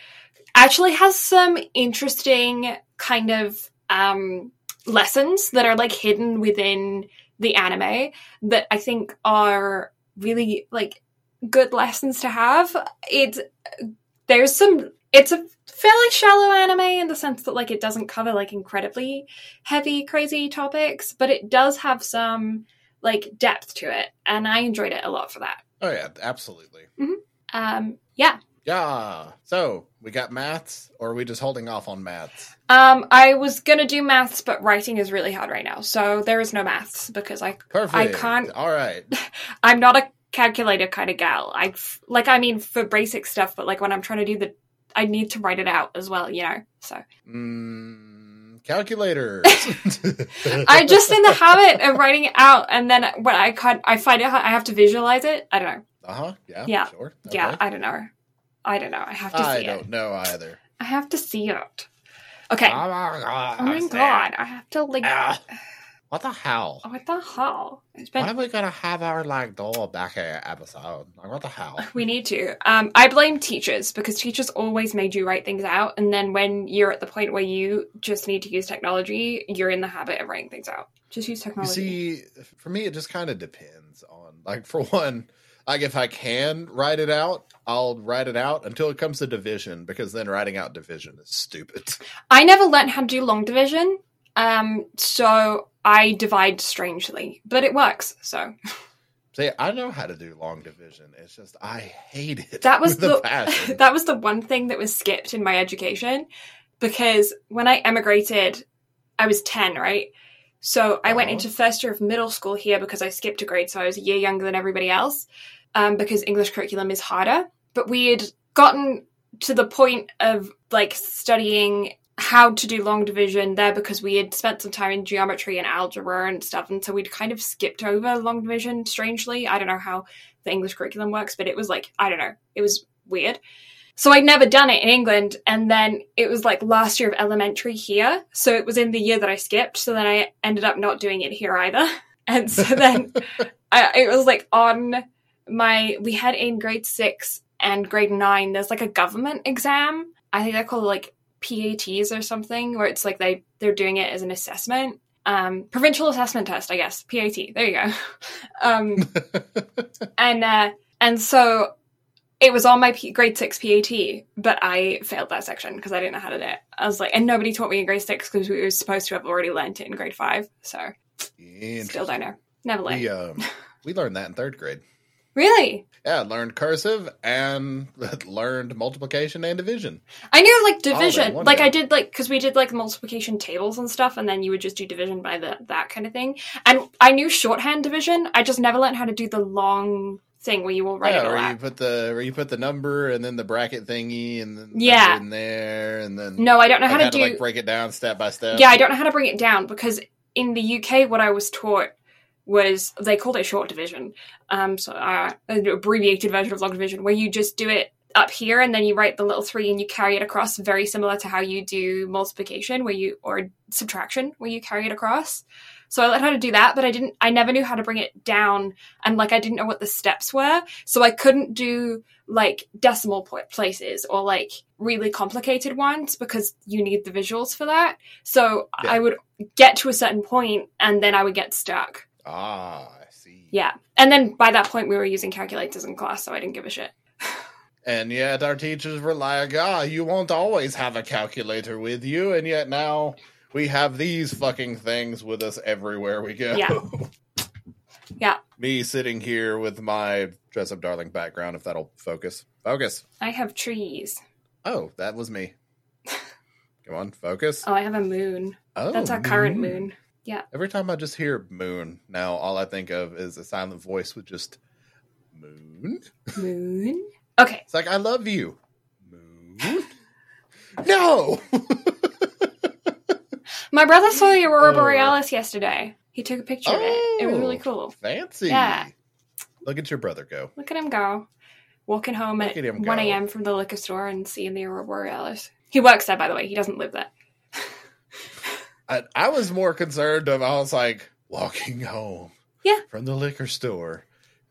S1: Actually, has some interesting kind of um, lessons that are like hidden within the anime that I think are really like good lessons to have. It's there's some it's a fairly shallow anime in the sense that like it doesn't cover like incredibly heavy crazy topics, but it does have some like depth to it and I enjoyed it a lot for that.
S2: Oh yeah, absolutely.
S1: Um yeah.
S2: Yeah. So we got maths, or are we just holding off on maths?
S1: Um I was going to do maths but writing is really hard right now. So there is no maths because I
S2: Perfect.
S1: I can't-
S2: All right.
S1: I'm not a calculator kind of gal. I like, I mean, for basic stuff, but like when I'm trying to do the, I need to write it out as well, you know. So
S2: Mm, calculators.
S1: I'm just in the habit of writing it out, and then when I can't, I find it, I have to visualize it. I don't know.
S2: Uh huh. Yeah.
S1: Yeah.
S2: Sure.
S1: Yeah, I don't know. I don't know. I have to
S2: I
S1: see it.
S2: I don't know either.
S1: I have to see it. Okay.
S2: Oh my god.
S1: oh my god, I have to like.
S2: Ah. What the hell?
S1: What the hell? It's been
S2: When are we gonna have our like door back here episode? Like what the hell?
S1: We need to. Um, I blame teachers because teachers always made you write things out, and then when you're at the point where you just need to use technology, you're in the habit of writing things out. Just use
S2: You
S1: technology.
S2: see, for me, it just kind of depends on like for one, like if I can write it out, I'll write it out until it comes to division because then writing out division is stupid.
S1: I never learned how to do long division, um, so I divide strangely, but it works. So
S2: See, I know how to do long division. It's just I hate it.
S1: that was
S2: a
S1: the that was the one thing that was skipped in my education because when I emigrated, I was ten, right? So I went
S2: Uh-huh.
S1: into first year of middle school here because I skipped a grade, so I was a year younger than everybody else. Um, because English curriculum is harder, but we had gotten to the point of like studying how to do long division there because we had spent some time in geometry and algebra and stuff, and so we'd kind of skipped over long division. Strangely, I don't know how the English curriculum works, but it was like I don't know, it was weird. So I'd never done it in England, and then it was like last year of elementary here. So it was in the year that I skipped. So then I ended up not doing it here either. And so then I, it was like on my we had in grade six and grade nine. There's like a government exam. I think they're called like PATs or something, where it's like they they're doing it as an assessment. Um, provincial assessment test, I guess. PAT. There you go. um, and uh, and so it was on my P- grade six PAT, but I failed that section because I didn't know how to do it. I was like, and nobody taught me in grade six because we were supposed to have already learned it in grade five. So still don't know. Never learned.
S2: we um we learned that in third grade.
S1: Really?
S2: Yeah, learned cursive and learned multiplication and division.
S1: I knew like division.
S2: one
S1: like. I did like because we did like multiplication tables and stuff, and then you would just do division by the that kind of thing. And I knew shorthand division. I just never learned how to do the long thing where you will write
S2: yeah,
S1: it all
S2: where you put the where you put the number and then the bracket thingy and then
S1: Yeah.
S2: in there and then
S1: No, I don't know
S2: like,
S1: how to do.
S2: like break it down step by step.
S1: Yeah, I don't know how to bring it down because in the UK, what I was taught was they called it short division, um, so uh, an abbreviated version of long division, where you just do it up here and then you write the little three and you carry it across, very similar to how you do multiplication, where you or subtraction, where you carry it across. So I learned how to do that, but I didn't. I never knew how to bring it down, and like I didn't know what the steps were, so I couldn't do like decimal places or like really complicated ones because you need the visuals for that. So
S2: Yeah.
S1: I would get to a certain point and then I would get stuck.
S2: Ah, I see.
S1: Yeah. And then by that point we were using calculators in class, so I didn't give a shit.
S2: And yet our teachers were like, ah, you won't always have a calculator with you, and yet now we have these fucking things with us everywhere we go.
S1: Yeah. Yeah.
S2: Me sitting here with my dress up darling background, if that'll focus. Focus.
S1: I have trees.
S2: Oh, that was me. Come on, focus.
S1: Oh, I have a moon.
S2: Oh,
S1: That's our current moon.
S2: Every time I just hear moon, now all I think of is a silent voice with just moon.
S1: Moon? Okay.
S2: It's like I love you. Moon. No.
S1: My brother saw the Aurora
S2: Oh.
S1: Borealis yesterday. He took a picture of it. It was really
S2: Oh.
S1: cool.
S2: Fancy.
S1: Yeah.
S2: Look at your brother go.
S1: Look at him go. Walking home
S2: Look
S1: at
S2: at
S1: 1 a.m. from the liquor store and seeing the Aurora Borealis. He works there, by the way. He doesn't live there.
S2: I, I was more concerned of I was like walking home
S1: Yeah.
S2: from the liquor store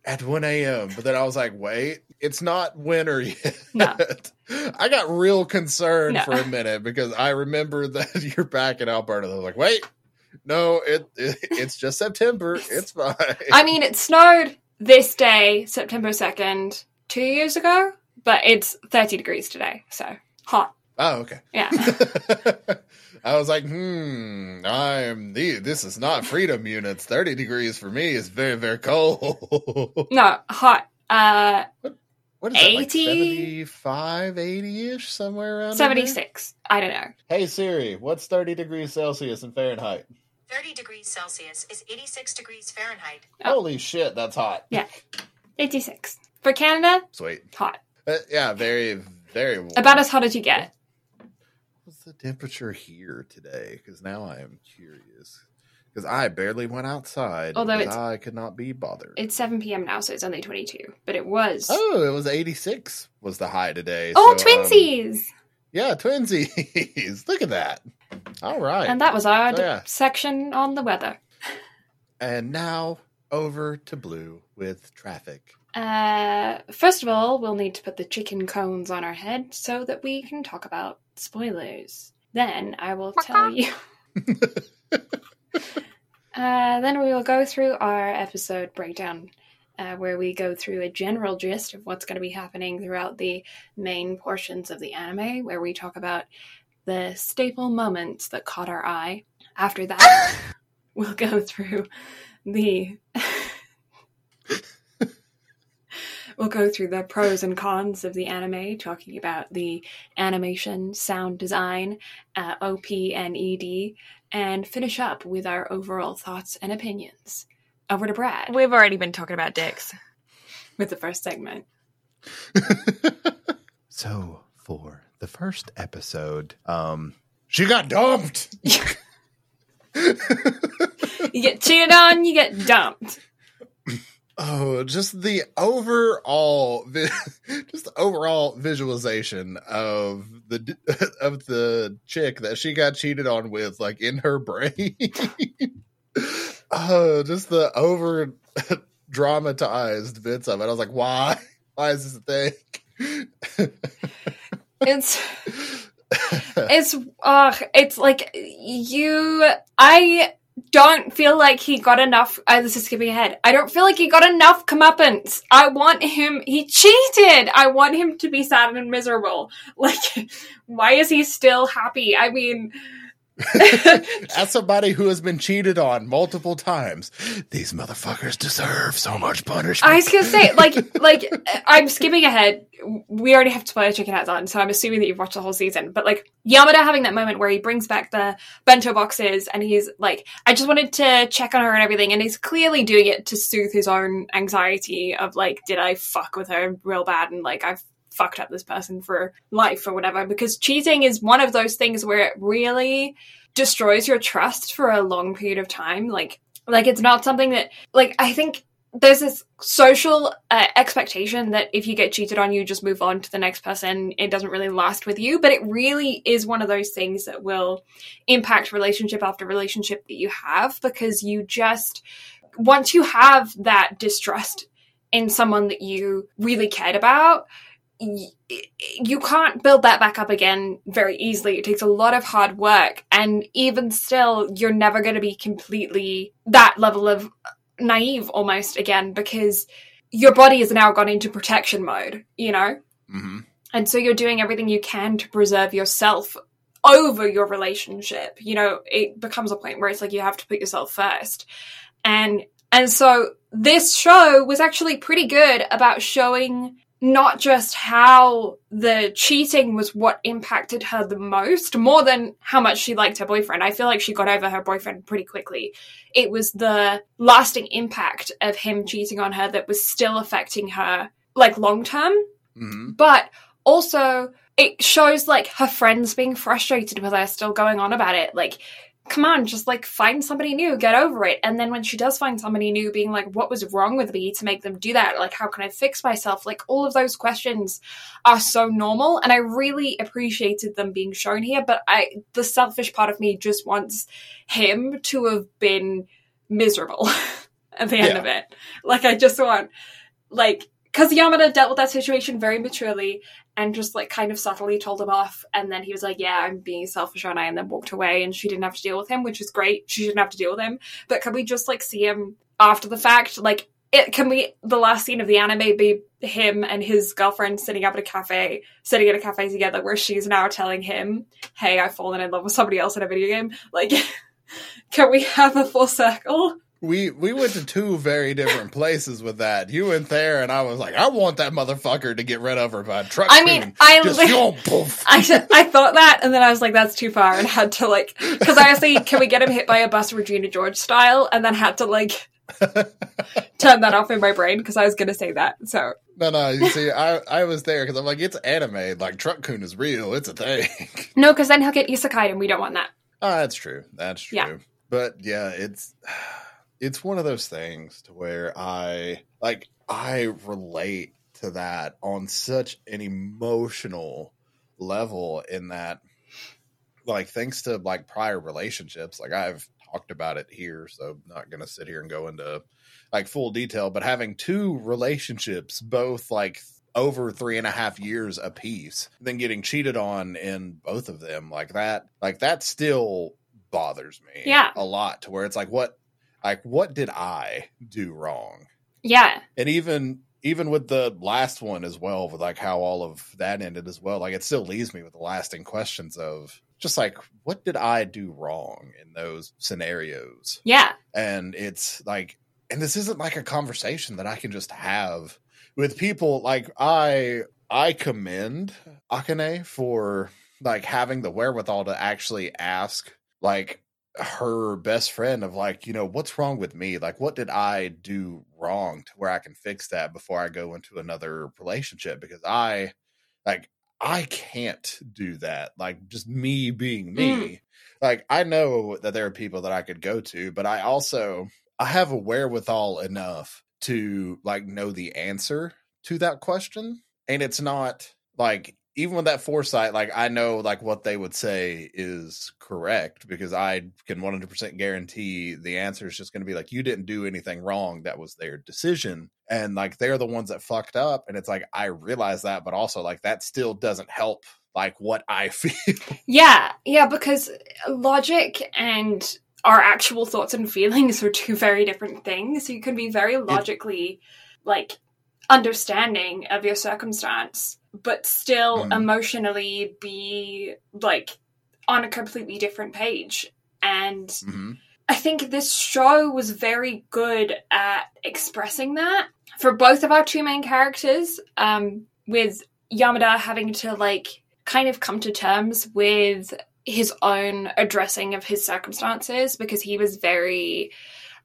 S2: at 1 a.m. But then I was like, wait, it's not winter yet.
S1: No.
S2: I got real concerned
S1: No.
S2: for a minute because I remember that you're back in Alberta. I was like, wait, no, it, it it's just September. It's fine.
S1: I mean, it snowed this day, September 2nd, two years ago, but it's 30 degrees today, so hot.
S2: oh, okay.
S1: Yeah.
S2: I was like, hmm, I'm the this is not freedom units. 30 degrees for me is very, very cold.
S1: no, hot. Uh,
S2: What is
S1: 80?
S2: it, like 75, 80 ish, somewhere around in there?
S1: 76. I don't know.
S2: Hey Siri, what's 30 degrees Celsius in Fahrenheit?
S3: 30 degrees Celsius is 86 degrees Fahrenheit.
S1: Oh.
S2: Holy shit, that's hot. Yeah.
S1: 86. For Canada,
S2: Sweet.
S1: hot.
S2: Uh, yeah, very, very warm.
S1: About as hot as you get.
S2: What's the temperature here today? Because now I am curious. Because I barely went outside.
S1: Although it's-
S2: I could not be bothered.
S1: It's 7 p.m. now, so it's only 22. But it was.
S2: oh, it was 86 was the high today.
S1: Oh,
S2: so, um,
S1: twinsies!
S2: yeah, twinsies. Look at that. All right.
S1: and that was our
S2: So, yeah.
S1: section on the weather.
S2: And now over to Blue with traffic.
S1: Uh, first of all, we'll need to put the chicken cones on our head so that we can talk about spoilers. Then I will tell you. uh, then we will go through our episode breakdown, uh, where we go through a general gist of what's going to be happening throughout the main portions of the anime, where we talk about the staple moments that caught our eye. After that, we'll go through the we'll go through the pros and cons of the anime, talking about the animation, sound design, uh, OP and ED, and finish up with our overall thoughts and opinions. Over to Brad
S3: We've already been talking about dicks.
S1: with the first segment.
S2: so for the first episode, um, she got dumped.
S1: You get cheated on, you get dumped.
S2: Oh, just the overall, just the overall visualization of the of the chick that she got cheated on with, like in her brain. oh, just the over dramatized bits of it. I was like, why? Why is this a thing?
S1: It's it's uh it's like you I don't feel like he got enough uh, this is skipping ahead. I don't feel like he got enough comeuppance. I want him he cheated. I want him to be sad and miserable. Like why is he still happy? I mean
S2: As somebody who has been cheated on multiple times, these motherfuckers deserve so much punishment.
S1: I was gonna say, like, like I'm skipping ahead. We already have to spoiler chicken hats on, so I'm assuming that you've watched the whole season. But like Yamada having that moment where he brings back the bento boxes and he's like, I just wanted to check on her and everything, and he's clearly doing it to soothe his own anxiety of like, did I fuck with her real bad and like I've fucked up this person for life or whatever because cheating is one of those things where it really destroys your trust for a long period of time. Like like it's not something that like i think there's this social uh, expectation that if you get cheated on you just move on to the next person. It doesn't really last with you but it really is one of those things that will impact relationship after relationship that you have because you just once you have that distrust in someone that you really cared about you can't build that back up again very easily. It takes a lot of hard work, and even still, you're never going to be completely that level of naive almost again because your body has now gone into protection mode, you know?
S2: hmm
S1: And so you're doing everything you can to preserve yourself over your relationship. You know, it becomes a point where it's like you have to put yourself first. And and so this show was actually pretty good about showing not just how the cheating was what impacted her the most, more than how much she liked her boyfriend. I feel like she got over her boyfriend pretty quickly. It was the lasting impact of him cheating on her that was still affecting her, like long term
S2: hmm
S1: but also it shows like her friends being frustrated with her still going on about it like come on just like find somebody new get over it. And then when she does find somebody new being like what was wrong with me to make them do that? Like how can i fix myself? Like all of those questions are so normal and i really appreciated them being shown here but i the selfish part of me just wants him to have been miserable at the end
S2: Yeah.
S1: of it. Like i just want like because Yamada dealt with that situation very maturely and just like kind of subtly told him off. And then he was like, Yeah, I'm being selfish, aren't I? And then walked away and she didn't have to deal with him, which is great. She shouldn't have to deal with him. But can we just like see him after the fact? Like, it, can we, the last scene of the anime be him and his girlfriend sitting up at a cafe, sitting at a cafe together where she's now telling him, Hey, I've fallen in love with somebody else in a video game? Like, can we have a full circle?
S2: We we went to two very different places with that. You went there, and I was like, I want that motherfucker to get rid of her by a truck.
S1: I mean. I
S2: just
S1: li-. I, I thought that, and then I was like, that's too far, and had to like, because I was thinking, can we get him hit by a bus Regina George style, and then had to like turn that off in my brain because I was going to say that. So
S2: no, no. You see, I I was there because I'm like, it's anime. Like Truck-kun is real. It's a thing.
S1: No, because then he'll get isekai, and we don't want that.
S2: Oh, that's true. That's true.
S1: Yeah.
S2: But yeah, it's it's one of those things to where I like I relate to that on such an emotional level in that like thanks to like prior relationships like i've talked about it here so I'm not gonna sit here and go into like full detail but having two relationships both like over three and a half years apiece then getting cheated on in both of them like that like that still bothers me
S1: Yeah.
S2: a lot to where it's like what like what did i do wrong?
S1: Yeah,
S2: and even even with the last one as well with like how all of that ended as well like it still leaves me with the lasting questions of just like what did i do wrong in those scenarios?
S1: Yeah,
S2: and it's like and this isn't like a conversation that i can just have with people. Like i i commend akane for like having the wherewithal to actually ask like her best friend of like you know what's wrong with me? Like what did i do wrong to where i can fix that before i go into another relationship? Because i like i can't do that. Like just me being me. Mm. Like i know that there are people that i could go to but i also i have a wherewithal enough to like know the answer to that question. And it's not like even with that foresight like i know like what they would say is correct because i can 100% guarantee the answer is just going to be like you didn't do anything wrong that was their decision and like they're the ones that fucked up and it's like i realize that but also like that still doesn't help like what i feel
S1: yeah, yeah. Because logic and our actual thoughts and feelings are two very different things. So you can be very logically, like, understanding of your circumstance, but still
S2: Mhm.
S1: emotionally be like on a completely different page. And
S2: Mhm.
S1: I think this show was very good at expressing that for both of our two main characters, um, with Yamada having to like kind of come to terms with his own addressing of his circumstances because he was very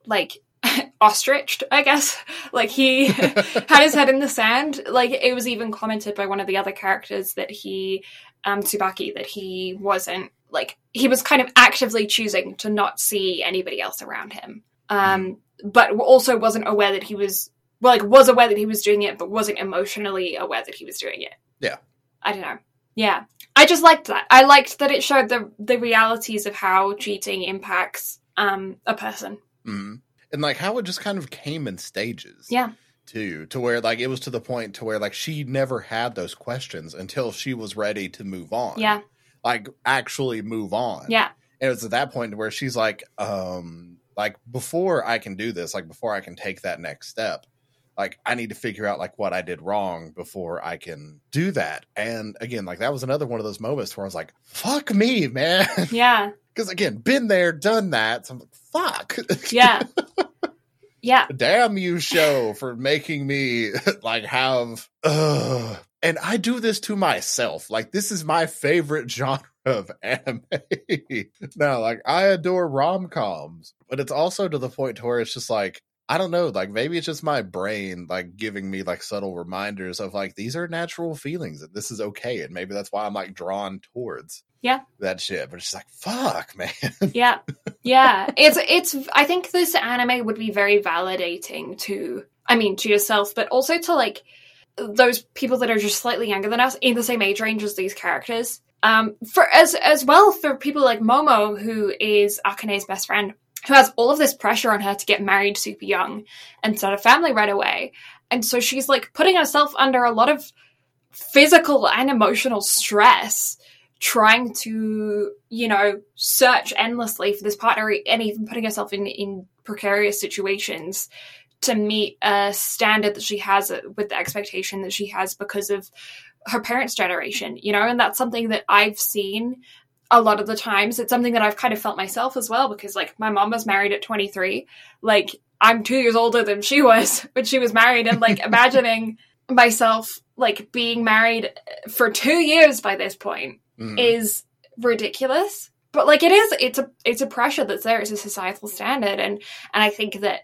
S1: like ostriched, I guess. Like he had his head in the sand. Like it was even commented by one of the other characters that he, um, Tsubaki, that he wasn't like he was kind of actively choosing to not see anybody else around him. Um, but also wasn't aware that he was well, like was aware that he was doing it, but wasn't emotionally aware that he was doing it.
S2: Yeah.
S1: I don't know. Yeah. I just liked that. I liked that it showed the the realities of how cheating impacts um a person.
S2: Mhm. And like how it just kind of came in stages
S1: Yeah.
S2: too to where like it was to the point to where like she never had those questions until she was ready to move on
S1: Yeah.
S2: like actually move on
S1: Yeah.
S2: and it was at that point where she's like um like before i can do this like before i can take that next step like i need to figure out like what i did wrong before i can do that and again like that was another one of those moments where i was like fuck me man
S1: Yeah.
S2: Because again been there done that. So i'm like fuck.
S1: Yeah. yeah.
S2: damn you show for making me like have uh and i do this to myself. Like this is my favorite genre of anime. Now, like i adore rom-coms but it's also to the point to where it's just like i don't know like maybe it's just my brain like giving me like subtle reminders of like these are natural feelings and this is okay and maybe that's why i'm like drawn towards
S1: Yeah.
S2: that shit but it's just like fuck man
S1: Yeah. Yeah. It's it's I think this anime would be very validating to I mean to yourself, but also to like those people that are just slightly younger than us in the same age range as these characters. Um for as as well for people like Momo, who is Akane's best friend, who has all of this pressure on her to get married super young and start a family right away. And so she's like putting herself under a lot of physical and emotional stress trying to, you know, search endlessly for this partner and even putting herself in, in precarious situations to meet a standard that she has with the expectation that she has because of her parents' generation, you know, and that's something that I've seen a lot of the times. It's something that I've kind of felt myself as well because, like, my mom was married at 23. Like, I'm two years older than she was when she was married, and like, imagining myself like being married for two years by this point
S2: Mhm.
S1: is ridiculous but like it is it's a it's a pressure that's there it's a societal standard and and i think that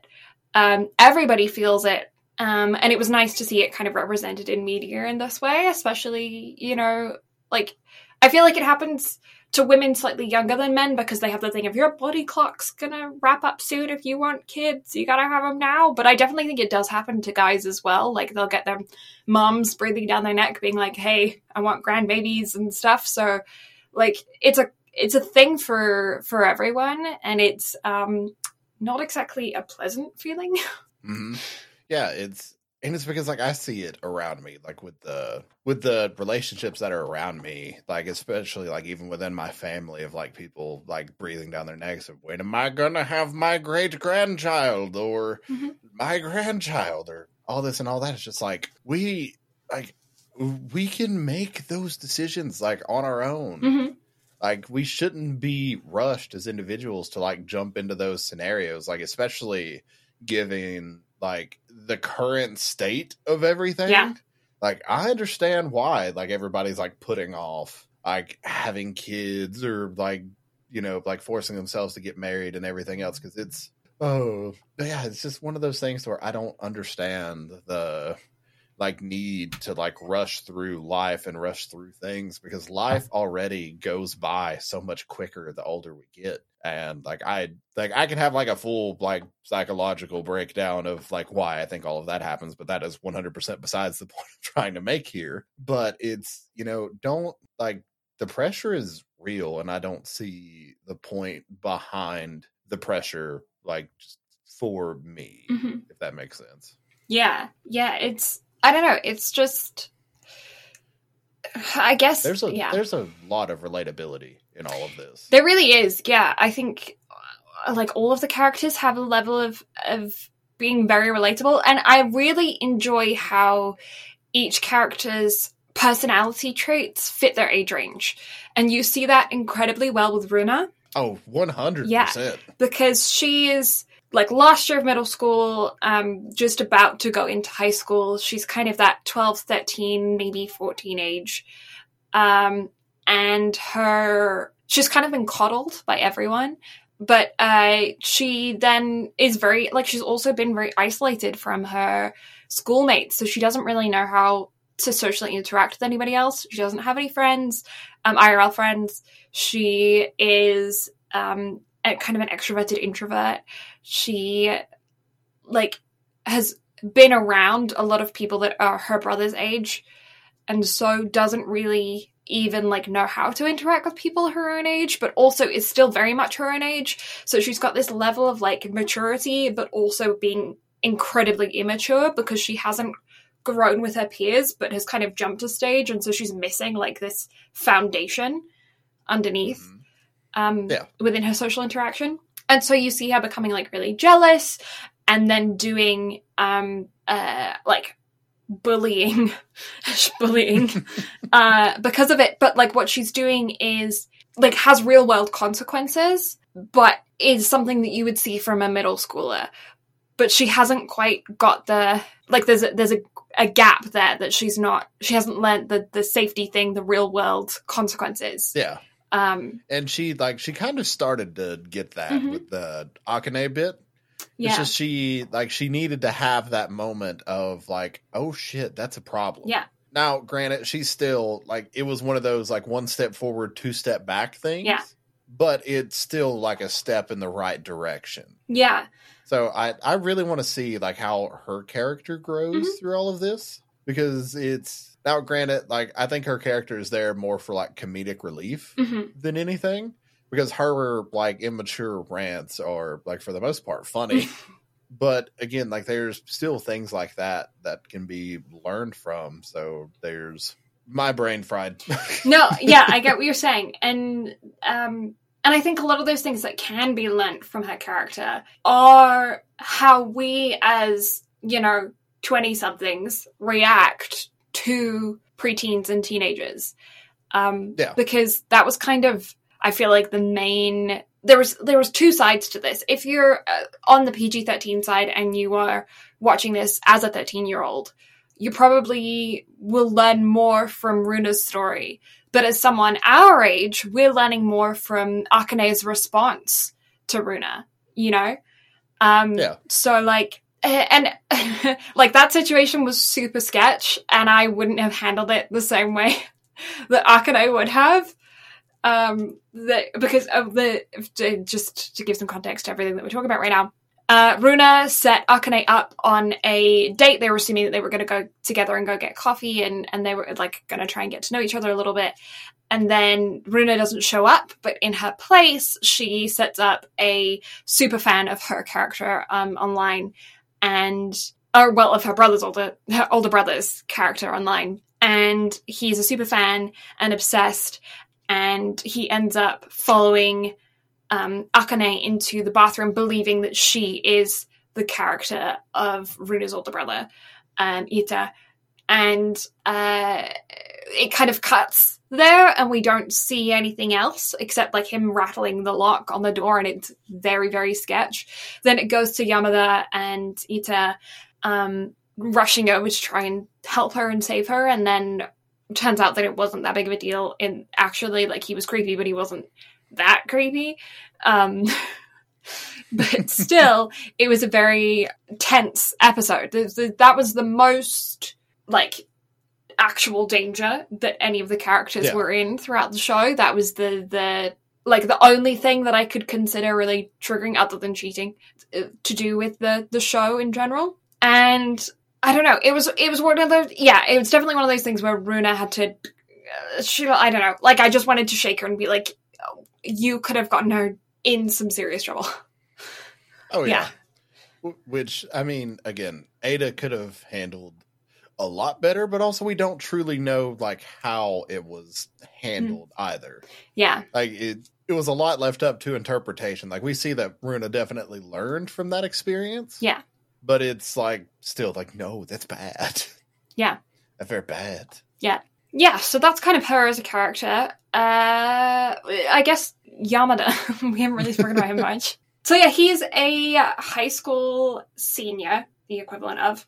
S1: Um, everybody feels it. Um, and it was nice to see it kind of represented in media in this way, especially, you know, like I feel like it happens to women slightly younger than men because they have the thing of your body clock's gonna wrap up soon if you want kids. You gotta have them now. But i definitely think it does happen to guys as well. Like they'll get their moms breathing down their neck being like hey i want grandbabies and stuff. So like it's a it's a thing for for everyone and it's um not exactly a pleasant feeling.
S2: Mm-hmm. yeah it's and it's because like I see it around me, like with the with the relationships that are around me, like especially like even within my family of like people like breathing down their necks of when am I gonna have my great grandchild or mm-hmm. my grandchild or all this and all that. It's just like we like we can make those decisions like on our own. Mm-hmm. Like we shouldn't be rushed as individuals to like jump into those scenarios, like especially giving like the current state of everything.
S1: Yeah.
S2: Like I understand why like everybody's like putting off like having kids or like you know like forcing themselves to get married and everything else because it's oh yeah it's just one of those things where I don't understand the like need to like rush through life and rush through things because life already goes by so much quicker the older we get. And like i like i can have like a full like psychological breakdown of like why i think all of that happens but that is 100% besides the point i'm trying to make here. But it's you know don't like the pressure is real and i don't see the point behind the pressure like just for me mm-hmm. if that makes sense.
S1: Yeah. Yeah it's I don't know. It's just, I guess
S2: there's a
S1: yeah.
S2: there's a lot of relatability in all of this.
S1: There really is. Yeah, I think uh, like all of the characters have a level of of being very relatable, and I really enjoy how each character's personality traits fit their age range, and you see that incredibly well with Runa.
S2: Oh, 100%. Yeah,
S1: because she is like last year of middle school, um, just about to go into high school. She's kind of that 12, 13, maybe 14 age. Um, and her, she's kind of been coddled by everyone. But uh, she then is very, like, she's also been very isolated from her schoolmates. So she doesn't really know how to socially interact with anybody else. She doesn't have any friends, um, IRL friends. She is um, kind of an extroverted introvert. She like has been around a lot of people that are her brother's age and so doesn't really even like know how to interact with people her own age but also is still very much her own age so she's got this level of like maturity but also being incredibly immature because she hasn't grown with her peers but has kind of jumped a stage and so she's missing like this foundation underneath mm-hmm um, yeah. within her social interaction. And so you see her becoming like really jealous and then doing um, uh, like bullying, bullying uh, because of it. But like what she's doing is like has real world consequences, but is something that you would see from a middle schooler. But she hasn't quite got the like. There's a, there's a a gap there that she's not. She hasn't learned the the safety thing, the real world consequences.
S2: Yeah. Um, and she like she kind of started to get that mm-hmm. with the Akane bit. Yeah. It's just she like she needed to have that moment of like, oh shit, that's a problem.
S1: Yeah.
S2: Now, granted, she's still like it was one of those like one step forward, two step back things.
S1: Yeah.
S2: But it's still like a step in the right direction.
S1: Yeah.
S2: So I I really want to see like how her character grows mm-hmm. through all of this because it's now, granted, like I think her character is there more for like comedic relief mm-hmm. than anything, because her like immature rants are like for the most part funny. but again, like there's still things like that that can be learned from. So there's my brain fried.
S1: no, yeah, I get what you're saying, and um, and I think a lot of those things that can be learned from her character are how we as you know 20 somethings react to preteens and teenagers. Um, yeah. Because that was kind of, I feel like the main. There was there was two sides to this. If you're uh, on the PG thirteen side and you are watching this as a thirteen year old, you probably will learn more from Runa's story. But as someone our age, we're learning more from Akane's response to Runa. You know, Um,
S2: Yeah.
S1: So like, and like that situation was super sketch, and I wouldn't have handled it the same way that Akane would have. Um, the, because of the just to give some context to everything that we're talking about right now. Uh, Runa set Akane up on a date. They were assuming that they were going to go together and go get coffee, and and they were like going to try and get to know each other a little bit. And then Runa doesn't show up, but in her place, she sets up a super fan of her character um, online, and or well, of her brother's older her older brother's character online, and he's a super fan and obsessed, and he ends up following um, Akane into the bathroom, believing that she is the character of Runa's older brother, um, Eita, and uh, it kind of cuts there, and we don't see anything else except like him rattling the lock on the door, and it's very, very sketch. Then it goes to Yamada and Eita um, rushing over to try and help her and save her, and then turns out that it wasn't that big of a deal. And actually, like he was creepy, but he wasn't that creepy. Um, but still, it was a very tense episode. That was the most like actual danger that any of the characters
S2: Yeah.
S1: were in throughout the show. That was the the like the only thing that I could consider really triggering, other than cheating, uh, to do with the the show in general. And I don't know. It was it was one of those. Yeah, it was definitely one of those things where Runa had to. Uh, she, I don't know. Like I just wanted to shake her and be like, "Oh, "You could have gotten her in some serious trouble."
S2: Oh yeah.
S1: Yeah.
S2: Which I mean, again, Ada could have handled a lot better, but also we don't truly know like how it was handled either.
S1: Yeah,
S2: Like it, it was a lot left up to interpretation. Like we see that Runa definitely learned from that experience.
S1: Yeah.
S2: but it's like still like no, that's bad.
S1: Yeah.
S2: that's very bad.
S1: Yeah. Yeah. So that's kind of her as a character. Uh, I guess Yamada. we haven't really spoken about him much. So yeah, he's a high school senior, the equivalent of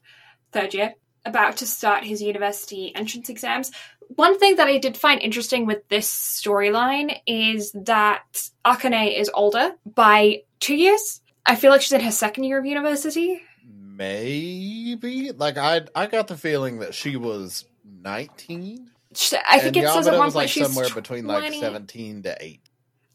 S1: third year, about to start his university entrance exams. One thing that I did find interesting with this storyline is that Akane is older by two years. I feel like she's in her second year of university.
S2: Maybe like I I got the feeling that she was nineteen.
S1: She- I think
S2: and
S1: it says at one
S2: was
S1: point
S2: like
S1: she's
S2: somewhere between like seventeen to eight.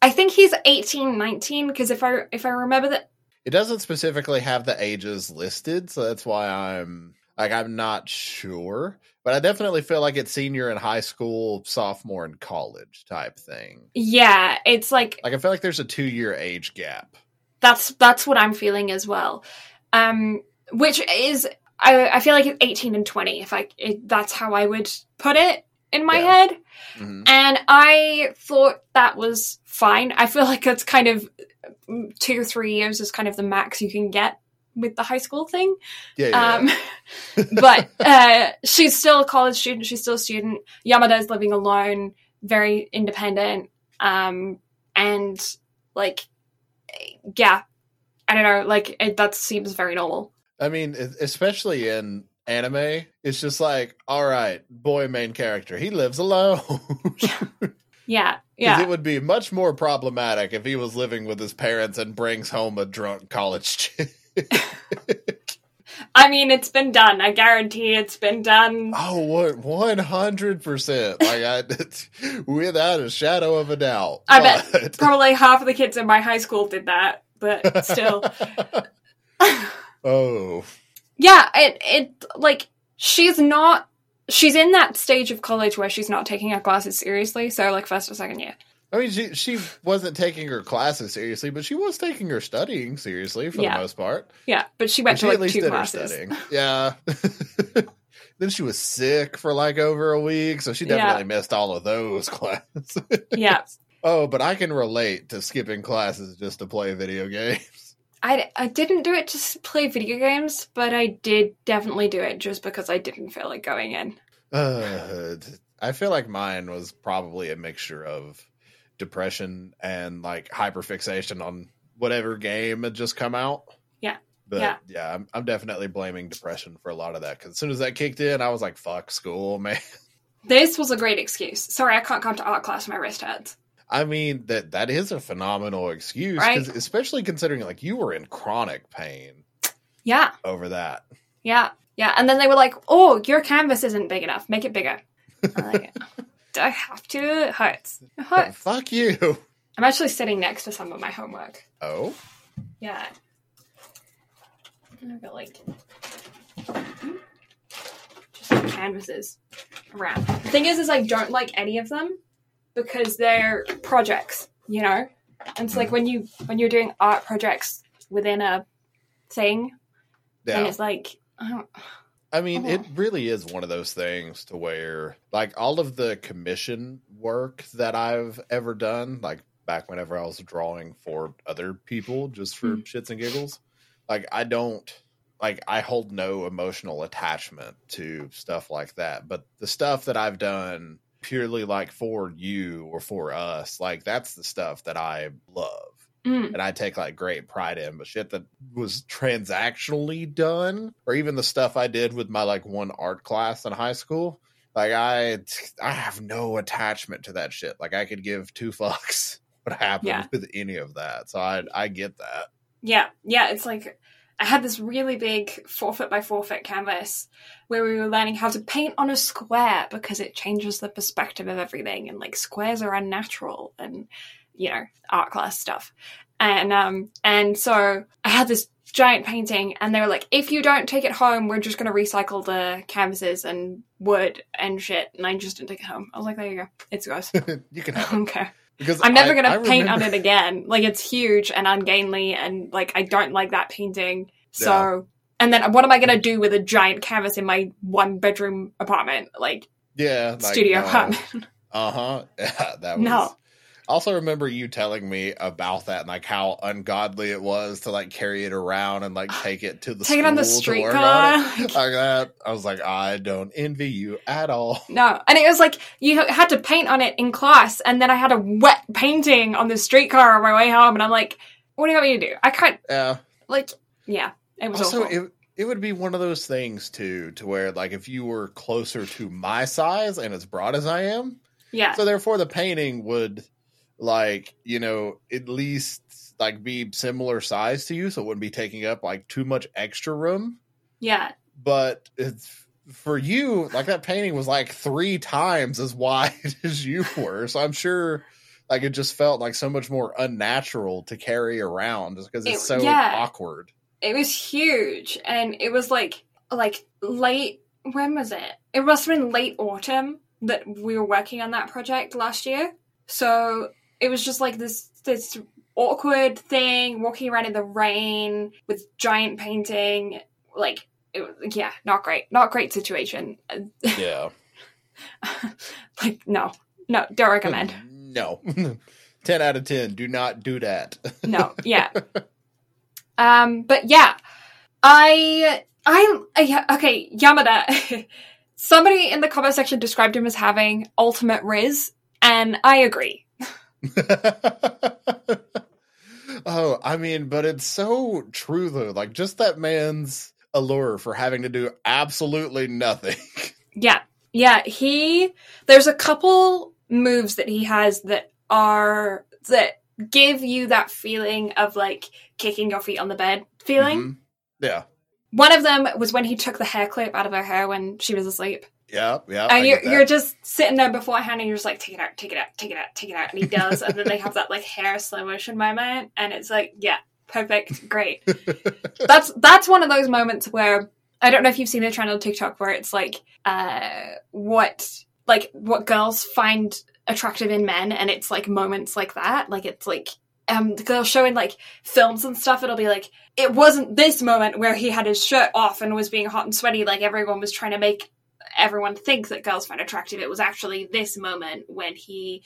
S1: I think he's 18, 19, because if I if I remember that
S2: It doesn't specifically have the ages listed, so that's why I'm like I'm not sure. But I definitely feel like it's senior in high school, sophomore in college type thing.
S1: yeah, it's like
S2: Like I feel like there's a two year age gap.
S1: that's that's what I'm feeling as well. Um, which is I I feel like it's 18 and 20. If I it, that's how I would put it in my
S2: Yeah.
S1: head,
S2: Mhm.
S1: and I thought that was fine. I feel like it's kind of two or three years is kind of the max you can get with the high school thing.
S2: Yeah, yeah.
S1: Um, but uh, she's still a college student. She's still a student. Yamada is living alone, very independent, um, and like, yeah, I don't know. Like it, that seems very normal.
S2: I mean, especially in anime, it's just like, all right, boy main character, he lives alone.
S1: Yeah,
S2: 'Cause
S1: yeah,
S2: It would be much more problematic if he was living with his parents and brings home a drunk college chick.
S1: I mean, it's been done. I guarantee it's been done.
S2: Oh, what one hundred percent? Like I, without a shadow of a doubt.
S1: I bet Probably half of the kids in my high school did that, but still.
S2: oh,
S1: yeah it it like she's not she's in that stage of college where she's not taking her classes seriously so like first or second year
S2: I mean, she she wasn't taking her classes seriously, but she was taking her studying seriously for
S1: Yeah.
S2: the most part.
S1: yeah but she went
S2: She
S1: to
S2: at
S1: like
S2: least
S1: two
S2: did her
S1: classes
S2: studying. Yeah. then she was sick for like over a week, so she
S1: Yeah.
S2: definitely missed all of those classes.
S1: yeah
S2: oh, but I can relate to skipping classes just to play video games.
S1: I, I didn't do it to play video games but i did definitely do it just because i didn't feel like going in
S2: Uh, I feel like mine was probably a mixture of depression and like hyperfixation on whatever game had just come out.
S1: Yeah.
S2: But
S1: Yeah.
S2: yeah, I'm, I'm definitely blaming depression for a lot of that because as soon as that kicked in, I was like, fuck school, man.
S1: this was a great excuse sorry i can't come to art class my wrist hurts
S2: I mean that that is a phenomenal excuse,
S1: Right.
S2: especially considering like you were in chronic pain
S1: Yeah,
S2: over that.
S1: yeah, yeah. And then they were like, "Oh, your canvas isn't big enough. Make it bigger." Like, Do I have to? It hurts. It hurts.
S2: Fuck you.
S1: I'm actually sitting next to some of my homework.
S2: Oh,
S1: Yeah. I've got like just like canvases around. The thing is, is I don't like any of them because they're projects, you know. And it's like when you when you're doing art projects within a thing, and it's like I don't.
S2: I mean,
S1: Oh.
S2: it really is one of those things to where, like, all of the commission work that I've ever done, like back whenever I was drawing for other people just for
S1: Mm.
S2: shits and giggles, like, I don't, like, I hold no emotional attachment to stuff like that. But the stuff that I've done purely, like, for you or for us, like, that's the stuff that I love
S1: Mm,
S2: and I take like great pride in, but shit that was transactionally done, or even the stuff I did with my like one art class in high school, like I I have no attachment to that shit. Like I could give two fucks what happened
S1: Yeah.
S2: with any of that. So I I get that.
S1: yeah, yeah. It's like I had this really big four foot by four foot canvas where we were learning how to paint on a square because it changes the perspective of everything, and like squares are unnatural and you know art class stuff. And um and so I had this giant painting, and they were like, if you don't take it home, we're just gonna recycle the canvases and wood and shit. And I just didn't take it home. I was like, there you go, it's yours.
S2: you can have it.
S1: care.
S2: because
S1: I'm never
S2: I-
S1: gonna
S2: I
S1: paint on it again. Like it's huge and ungainly, and like I don't like that painting. So,
S2: Yeah.
S1: and then what am I gonna do with a giant canvas in my one bedroom apartment, like
S2: Yeah,
S1: studio
S2: no.
S1: apartment?
S2: Uh huh. Yeah, that was.
S1: No.
S2: I also remember you telling me about that and like how ungodly it was to like carry it around and like take it to the
S1: Take it on the streetcar.
S2: like that. I was like, I don't envy you at all.
S1: no, and it was like you had to paint on it in class, and then I had a wet painting on the streetcar on my way home, and I'm like, what do you want me to do? I can't
S2: Yeah.
S1: like, yeah, it was
S2: Also,
S1: awful.
S2: it it would be one of those things too, to where like if you were closer to my size and as broad as I am,
S1: yeah,
S2: so therefore the painting would like you know at least like be similar size to you, so it wouldn't be taking up like too much extra room.
S1: yeah,
S2: but it's for you like that painting was like three times as wide as you were so i'm sure like it just felt like so much more unnatural to carry around just because it's
S1: It-
S2: so
S1: yeah.
S2: awkward
S1: it was huge and it was like like late when was it it must have been late autumn that we were working on that project last year so it was just like this this awkward thing walking around in the rain with giant painting. Like it, was- yeah not great not great situation.
S2: Yeah.
S1: Like no no don't recommend.
S2: No. 10 out of 10 do not do that.
S1: No yeah. Um but yeah. I i yeah, okay yamada. Somebody in the comment section described him as having ultimate riz and i agree
S2: oh i mean but it's so true though. Like just that man's allure for having to do absolutely nothing.
S1: Yeah. Yeah he there's a couple moves that he has that are that give you that feeling of like kicking your feet on the bed feeling.
S2: Mhm. yeah.
S1: One of them was when he took the hair clip out of her hair when she was asleep
S2: yeah yeah
S1: and you're, you're just sitting there beforehand and you're just like take it out take it out take it out take it out. And he does and then they have that like hair slow motion moment and it's like yeah perfect great. That's that's one of those moments where i don't know if you've seen the trend on tiktok where it's like uh what like what girls find attractive in men and it's like moments like that. Like it's like um they'll show in like films and stuff it'll be like it wasn't this moment where he had his shirt off and was being hot and sweaty like everyone was trying to make everyone thinks that girls find attractive it was actually this moment when he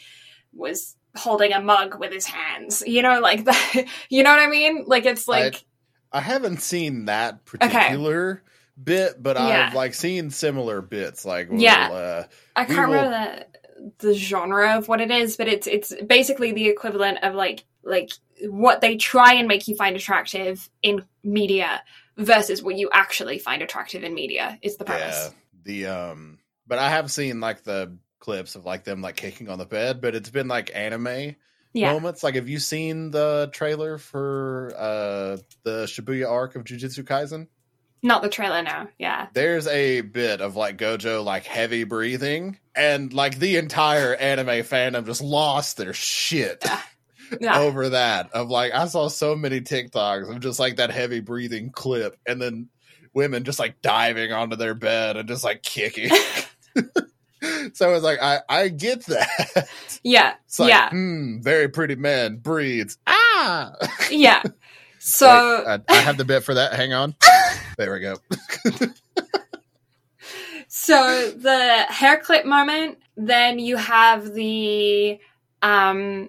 S1: was holding a mug with his hands you know like that you know what i mean like it's like
S2: I haven't seen that particular bit, but
S1: Yeah.
S2: I've like seen similar bits. Like,
S1: Yeah.
S2: uh,
S1: I can't
S2: will-
S1: remember the the genre of what it is, but it's it's basically the equivalent of like like what they try and make you find attractive in media versus what you actually find attractive in media is the
S2: yeah,
S1: premise.
S2: The um, but I have seen like the clips of like them like kicking on the bed, but it's been like anime
S1: Yeah.
S2: moments. Like, have you seen the trailer for uh the Shibuya arc of Jujutsu Kaisen?
S1: Not the trailer now. Yeah.
S2: There's a bit of like Gojo like heavy breathing, and like the entire anime fandom just lost their shit
S1: Yeah.
S2: over that. Of like, I saw so many TikToks of just like that heavy breathing clip, and then women just like diving onto their bed and just like kicking. so it's like I I get that.
S1: Yeah.
S2: Like,
S1: yeah.
S2: hmm, very pretty man breathes. Ah.
S1: Yeah. So
S2: Wait, I, I have the bit for that. Hang on. There we go.
S1: so the hair clip moment, then you have the um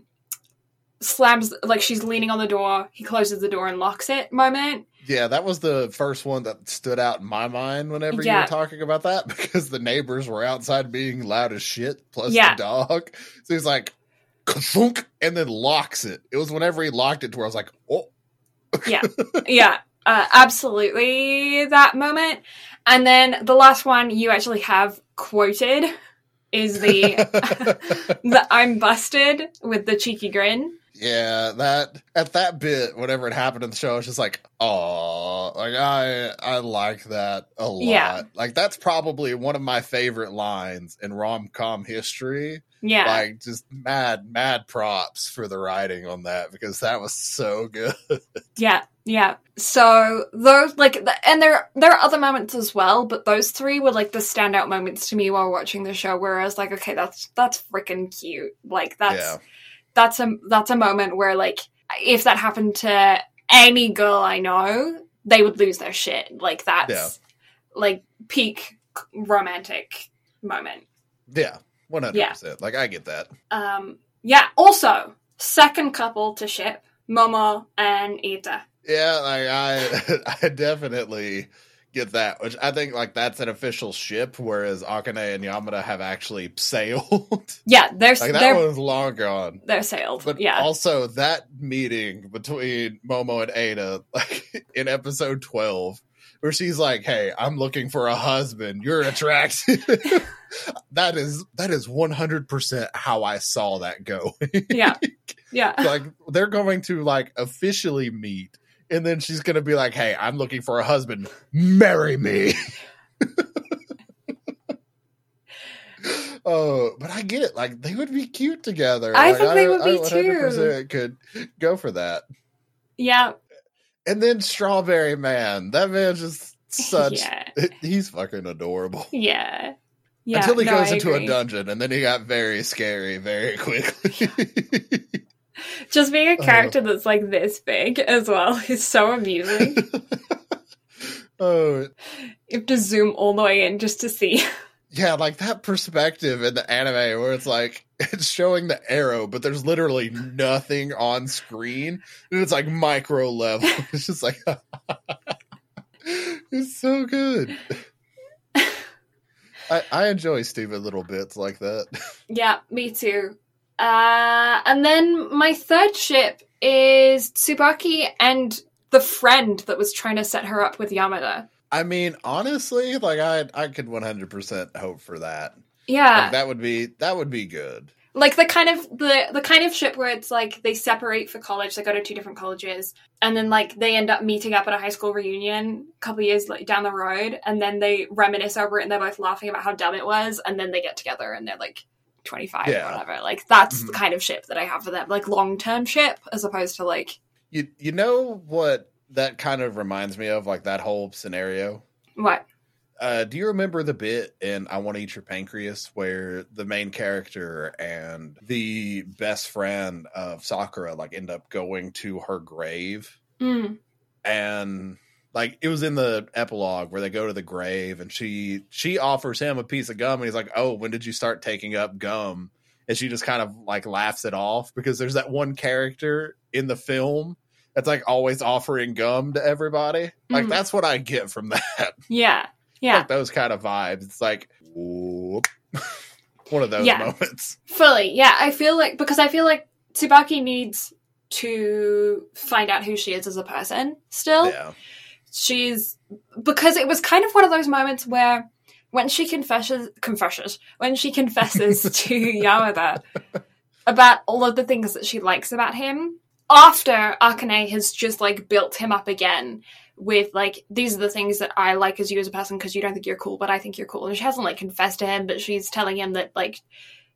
S1: slams like she's leaning on the door, he closes the door and locks it moment.
S2: Yeah, that was the first one that stood out in my mind whenever you were talking about that because the neighbors were outside being loud as shit, plus
S1: Yeah.
S2: the dog. So he's like, "Ka-thunk," and then locks it. It was whenever he locked it to where I was like, oh.
S1: Yeah. yeah. Uh, absolutely that moment. And then the last one you actually have quoted is the the I'm busted with the cheeky grin.
S2: Yeah, that at that bit, whenever it happened in the show, it's just like, oh, like I I like that a lot.
S1: Yeah.
S2: Like that's probably one of my favorite lines in rom com history.
S1: Yeah.
S2: Like just mad, mad props for the writing on that because that was so good.
S1: Yeah, yeah. So those like, and there there are other moments as well, but those three were like the standout moments to me while watching the show. Where I was like, okay, that's that's freaking cute. Like that's
S2: Yeah.
S1: That's a that's a moment where like if that happened to any girl I know, they would lose their shit. Like that's
S2: Yeah.
S1: like peak romantic moment.
S2: Yeah, one hundred percent. Like I get that.
S1: Um, yeah. Also, second couple to ship Momo and Eita.
S2: Yeah, like I, I definitely get that. Which I think like that's an official ship, whereas Akane and Yamada have actually sailed.
S1: Yeah, they're
S2: like that
S1: they're
S2: one's long gone.
S1: they're sailed.
S2: But
S1: yeah.
S2: also that meeting between Momo and Eita, like in episode twelve, where she's like, "Hey, I'm looking for a husband. You're attractive." that is that is one hundred percent how I saw that go.
S1: yeah. Yeah.
S2: like they're going to like officially meet, and then she's gonna be like, "Hey, I'm looking for a husband. Marry me." Oh, but I get it. Like they would be cute together.
S1: I
S2: Like,
S1: think they would be
S2: I 100% Could go for that.
S1: Yeah.
S2: And then Strawberry Man. That man just such.
S1: Yeah.
S2: He's fucking adorable.
S1: Yeah. Yeah.
S2: Until he
S1: no,
S2: goes
S1: I
S2: into a dungeon, and then he got very scary very quickly.
S1: Just being a
S2: Oh.
S1: character that's like this big as well is so amusing.
S2: oh,
S1: you have to zoom all the way in just to see.
S2: yeah, like that perspective in the anime where it's like it's showing the arrow, but there's literally nothing on screen, and it's like micro level. It's just like it's so good. I, I enjoy stupid little bits like that.
S1: yeah, me too. Uh, and then my third ship is Tsubaki and the friend that was trying to set her up with Yamada.
S2: I mean, honestly, like I I could 100% hope for that.
S1: Yeah.
S2: Like that would be that would be good.
S1: like the kind of the the kind of ship where it's like they separate for college they go to two different colleges and then like they end up meeting up at a high school reunion a couple years like, down the road and then they reminisce over it and they're both laughing about how dumb it was and then they get together and they're like 25
S2: Yeah.
S1: or whatever like that's the
S2: Mhm.
S1: kind of ship that i have for them like long-term ship as opposed to like
S2: You you know what that kind of reminds me of like that whole scenario?
S1: what
S2: Uh, do you remember the bit in I Want to Eat Your Pancreas where the main character and the best friend of Sakura like end up going to her grave
S1: mm,
S2: and like it was in the epilogue where they go to the grave and she she offers him a piece of gum and he's like, "Oh, when did you start taking up gum?" And she just kind of like laughs it off because there's that one character in the film that's like always offering gum to everybody. Like
S1: Mhm.
S2: that's what I get from that.
S1: yeah yeah
S2: like those kind of vibes. It's like one of those
S1: Yeah.
S2: moments.
S1: Fully, yeah. I feel like because I feel like Tsubaki needs to find out who she is as a person still.
S2: Yeah.
S1: She's because it was kind of one of those moments where when she confesses confesses when she confesses to Yamada about all of the things that she likes about him after Akane has just like built him up again with like these are the things that I like as you as a person because you don't think you're cool, but I think you're cool. And she hasn't like confessed to him, but she's telling him that like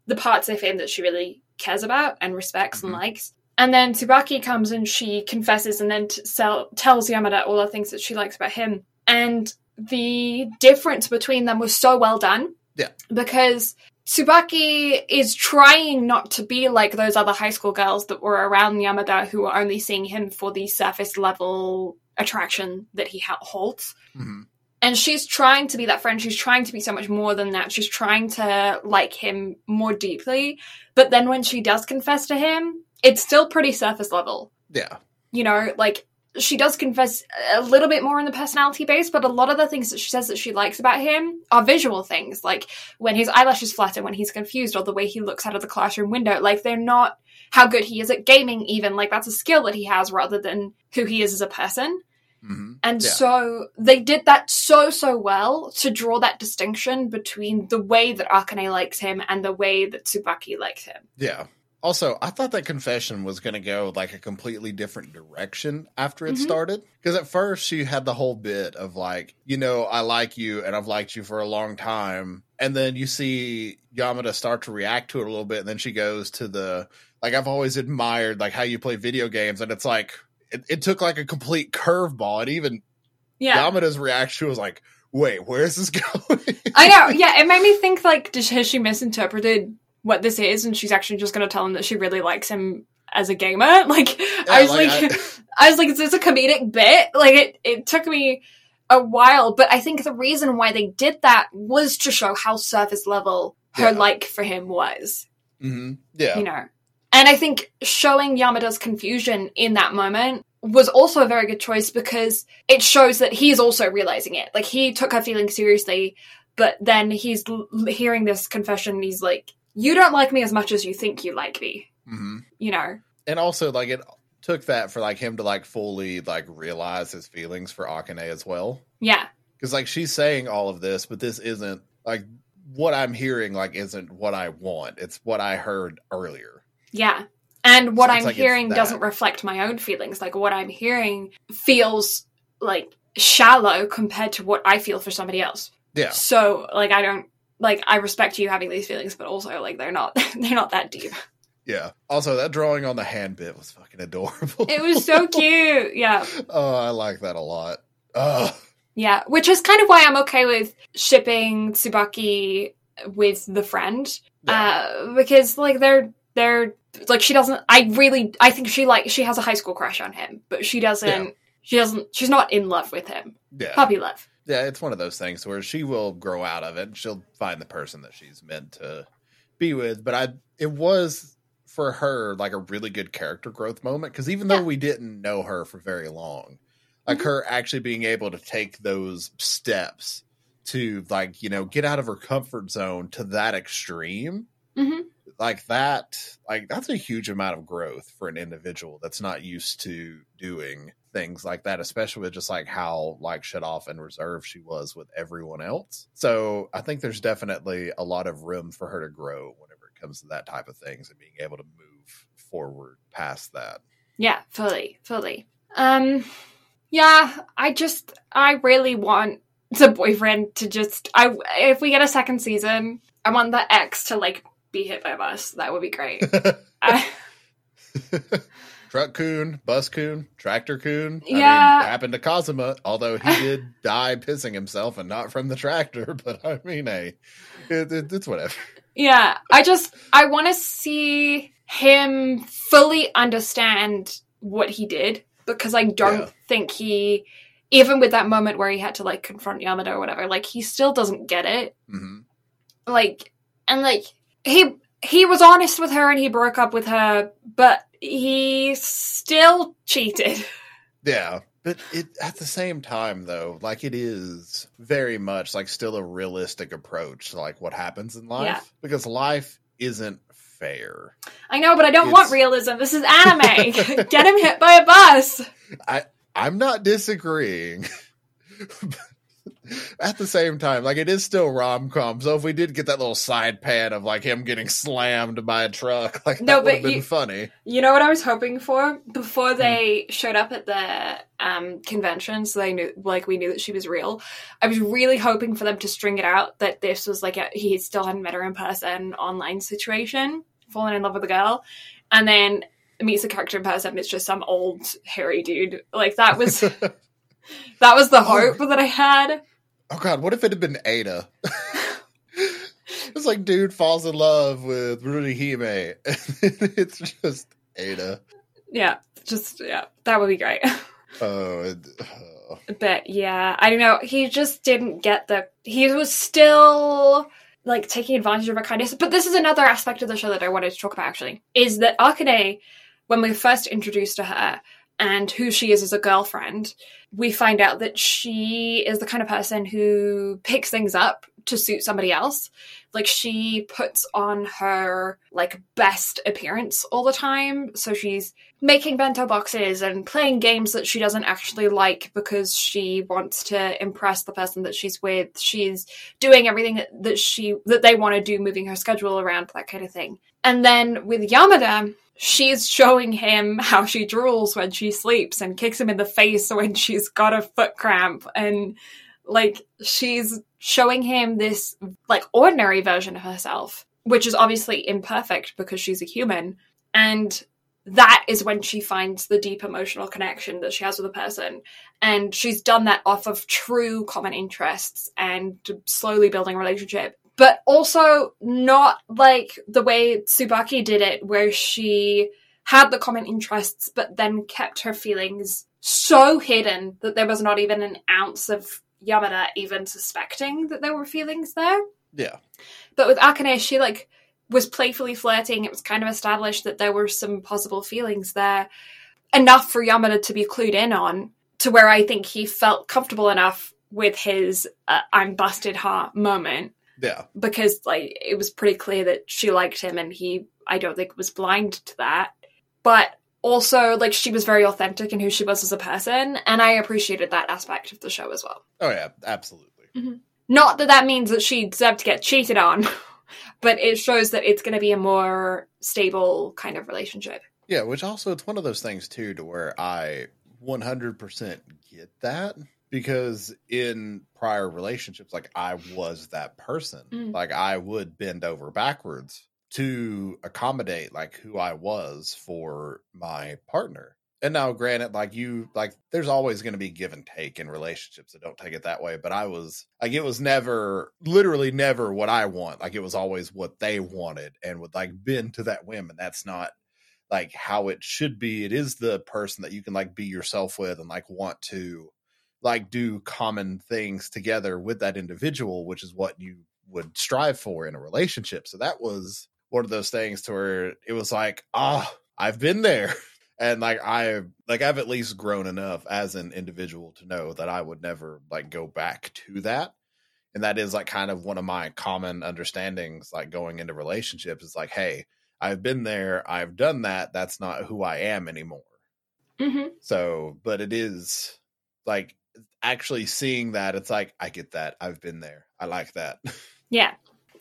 S1: the parts of him that she really cares about and respects mm-hmm. and likes. And then Tsubaki comes and she confesses and then t- sell, tells Yamada all the things that she likes about him. And the difference between them was so well done.
S2: Yeah.
S1: Because Tsubaki is trying not to be like those other high school girls that were around Yamada who were only seeing him for the surface level attraction that he holds.
S2: Mm-hmm.
S1: And she's trying to be that friend. She's trying to be so much more than that. She's trying to like him more deeply. But then when she does confess to him, it's still pretty surface level.
S2: Yeah.
S1: You know, like she does confess a little bit more in the personality base, but a lot of the things that she says that she likes about him are visual things, like when his eyelashes flutter, when he's confused, or the way he looks out of the classroom window. Like they're not how good he is at gaming, even. Like that's a skill that he has rather than who he is as a person.
S2: Mm-hmm.
S1: And
S2: yeah.
S1: so they did that so, so well to draw that distinction between the way that Akane likes him and the way that Tsubaki likes him.
S2: Yeah. Also, I thought that confession was going to go like a completely different direction after it
S1: Mhm.
S2: started. Because at first she had the whole bit of like, you know, I like you and I've liked you for a long time. And then you see Yamada start to react to it a little bit. And then she goes to the, like, I've always admired like how you play video games. And it's like, it, it took like a complete curveball. And even
S1: Yeah.
S2: Yamada's reaction was like, wait, where is this going?
S1: I know. Yeah, it made me think like, has she misinterpreted what this is, and she's actually just going to tell him that she really likes him as a gamer? Like, I was
S2: like,
S1: like, I, was like, is this a comedic bit? Like, it it took me a while, but I think the reason why they did that was to show how surface level her
S2: Yeah.
S1: like for him was.
S2: hmm Yeah.
S1: You know, and I think showing Yamada's confusion in that moment was also a very good choice because it shows that he's also realizing it. Like he took her feelings seriously, but then he's l- hearing this confession and he's like, "You don't like me as much as you think you like me."
S2: hmm
S1: You know?
S2: and also like it took that for like him to like fully like realize his feelings for Akane as well.
S1: Yeah.
S2: Because like she's saying all of this, but this isn't like what I'm hearing. Like isn't what I want. It's what I heard earlier.
S1: Yeah. And what
S2: So
S1: I'm
S2: like
S1: hearing doesn't reflect my own feelings. Like what I'm hearing feels like shallow compared to what I feel for somebody else.
S2: Yeah,
S1: So like I don't like I respect you having these feelings, but also like they're not they're not that deep.
S2: yeah. Also, that drawing on the hand bit was fucking adorable.
S1: It was so cute. Yeah.
S2: oh, I like that a lot. Oh,
S1: Yeah. Which is kind of why I'm okay with shipping Tsubaki with the friend. Uh because like they're they're like she doesn't I really I think she like she has a high school crush on him, but she doesn't
S2: Yeah.
S1: she doesn't she's not in love with him.
S2: yeah,
S1: Puppy love.
S2: Yeah. It's one of those things where she will grow out of it. and She'll find the person that she's meant to be with. But I, it was for her like a really good character growth moment because even though we didn't know her for very long, like
S1: Mhm.
S2: her actually being able to take those steps to like you know get out of her comfort zone to that extreme
S1: hmm
S2: like that like that's a huge amount of growth for an individual that's not used to doing things like that especially with just like how like shut off and reserved she was with everyone else so i think there's definitely a lot of room for her to grow whenever it comes to that type of things and being able to move forward past that
S1: Yeah, fully, fully. Um yeah, I just I really want the boyfriend to just I if we get a second season, I want the ex to like be hit by a bus. That would be great. I,
S2: Truck-kun bus coon tractor-kun I
S1: Yeah.
S2: mean, happened to kazuma although he did die pissing himself and not from the tractor but i mean hey it, it, it's whatever
S1: yeah, I just I want to see him fully understand what he did because I don't
S2: Yeah.
S1: think he even with that moment where he had to like confront Yamada or whatever, like he still doesn't get it.
S2: hmm
S1: like and like he he was honest with her and he broke up with her but he still cheated
S2: Yeah, but it at the same time though, like it is very much like still a realistic approach to like what happens in life
S1: Yeah.
S2: because life isn't fair.
S1: i know but i don't want realism this is anime get him hit by a bus I
S2: I'm not disagreeing. at the same time, like it is still rom com. So if we did get that little side pan of like him getting slammed by a truck, like
S1: No,
S2: that would have been funny.
S1: You know what I was hoping for before
S2: Hmm.
S1: they showed up at the um, convention, so they knew, like, we knew that she was real. I was really hoping for them to string it out that this was like a, he still hadn't met her in person, online situation, fallen in love with a girl, and then meets a character in person. It's just some old hairy dude. Like that was that was the oh, hope that I had.
S2: Oh god, what if it had been Eita? it's like dude falls in love with Ruri Hime. it's just Eita.
S1: Yeah, just yeah, that would be great.
S2: Oh, it, oh.
S1: but yeah, I don't know. He just didn't get the. He was still like taking advantage of her kindness. But this is another aspect of the show that I wanted to talk about. Actually, is that Akane, when we first introduced to her and who she is as a girlfriend, we find out that she is the kind of person who picks things up to suit somebody else. Like she puts on her like best appearance all the time. So she's making bento boxes and playing games that she doesn't actually like because she wants to impress the person that she's with. She's doing everything that, she that they want to do, moving her schedule around, that kind of thing. And then with Yamada, she's showing him how she drools when she sleeps and kicks him in the face when she's got a foot cramp. And like she's showing him this like ordinary version of herself which is obviously imperfect because she's a human. And that is when she finds the deep emotional connection that she has with a person. And she's done that off of true common interests and slowly building a relationship but also not like the way Tsubaki did it where she had the common interests but then kept her feelings so hidden that there was not even an ounce of Yamada even suspecting that there were feelings there.
S2: Yeah.
S1: But with Akane, she like was playfully flirting. It was kind of established that there were some possible feelings there, enough for Yamada to be clued in on, to where I think he felt comfortable enough with his uh, "I'm busted" heart moment
S2: Yeah.
S1: because like it was pretty clear that she liked him, and he I don't think was blind to that. But also, like she was very authentic in who she was as a person, and I appreciated that aspect of the show as well.
S2: Oh yeah, absolutely. Mm-hmm.
S1: Not that that means that she deserved to get cheated on, but it shows that it's going to be a more stable kind of relationship.
S2: Yeah, which also it's one of those things too to where I 100% get that because in prior relationships like I was that person.
S1: Mm.
S2: Like I would bend over backwards to accommodate like who I was for my partner. And now granted like you like there's always going to be give and take in relationships so don't take it that way but I was like it was never literally never what I want like it was always what they wanted and would like bend to that whim and that's not like how it should be. It is the person that you can like be yourself with and like want to like do common things together with that individual, which is what you would strive for in a relationship. So that was one of those things to where it was like, ah, I've been there. And like I like I've at least grown enough as an individual to know that I would never like go back to that. And that is like kind of one of my common understandings like going into relationships is like, hey, I've been there, I've done that. That's not who I am anymore.
S1: Mm-hmm.
S2: So, but it is like actually seeing that, it's like, I get that. I've been there. I like that.
S1: Yeah.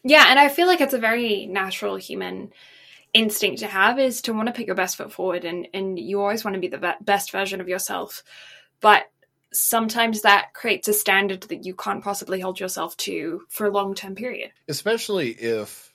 S1: Yeah, and I feel like it's a very natural human instinct to have is to want to put your best foot forward and and you always want to be the be- best version of yourself. But sometimes that creates a standard that you can't possibly hold yourself to for a long-term period.
S2: Especially if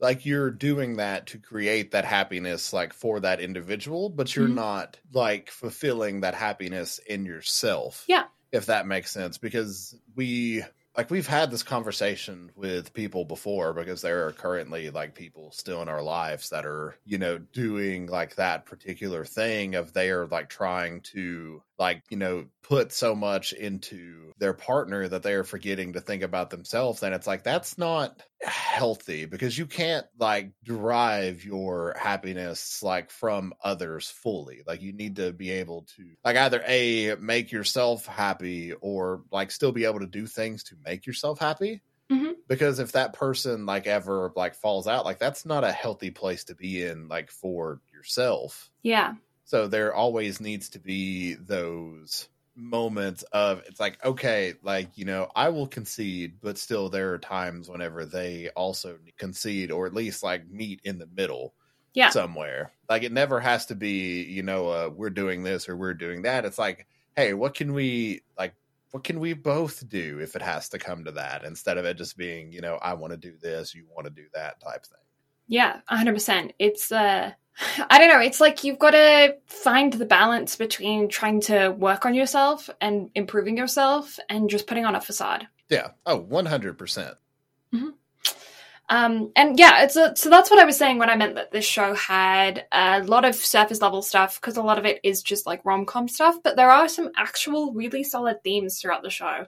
S2: like you're doing that to create that happiness like for that individual, but you're
S1: Mhm.
S2: not like fulfilling that happiness in yourself.
S1: Yeah.
S2: If that makes sense. Because we like we've had this conversation with people before because there are currently like people still in our lives that are you know doing like that particular thing of they are like trying to like you know put so much into their partner that they are forgetting to think about themselves and it's like that's not healthy because you can't like derive your happiness like from others fully like you need to be able to like either a make yourself happy or like still be able to do things to make yourself happy
S1: Mhm.
S2: because if that person like ever like falls out like that's not a healthy place to be in like for yourself
S1: Yeah.
S2: so there always needs to be those moments of it's like okay like you know i will concede but still there are times whenever they also concede or at least like meet in the middle
S1: Yeah.
S2: somewhere like it never has to be you know uh, we're doing this or we're doing that it's like hey what can we like what can we both do if it has to come to that instead of it just being you know i want to do this you want to do that type thing
S1: Yeah, 100%. It's, uh, I don't know, it's like you've got to find the balance between trying to work on yourself and improving yourself and just putting on a facade.
S2: yeah. Oh 100%
S1: Um, and yeah, it's a, so that's what I was saying when I meant that this show had a lot of surface level stuff because a lot of it is just like rom com stuff, but there are some actual really solid themes throughout the show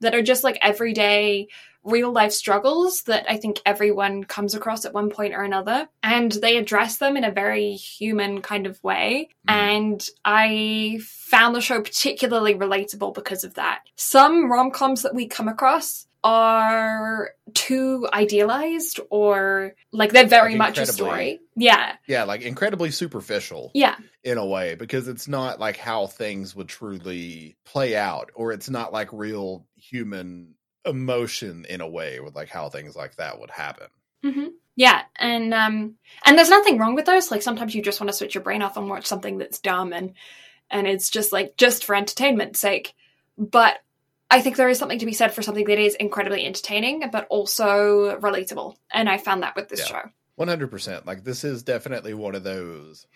S1: that are just like everyday real life struggles that I think everyone comes across at one point or another. And they address them in a very human kind of way.
S2: Mhm.
S1: And I found the show particularly relatable because of that. Some rom coms that we come across are too idealized or like they're very
S2: Like
S1: much a story. Yeah.
S2: yeah like incredibly superficial
S1: Yeah.
S2: in a way because it's not like how things would truly play out or it's not like real human emotion in a way with like how things like that would happen
S1: hmm Yeah, and um, and there's nothing wrong with those. Like sometimes you just want to switch your brain off and watch something that's dumb and and it's just like just for entertainment's sake. But I think there is something to be said for something that is incredibly entertaining, but also relatable. And I found that with this
S2: Yeah.
S1: show.
S2: 100% like this is definitely one of those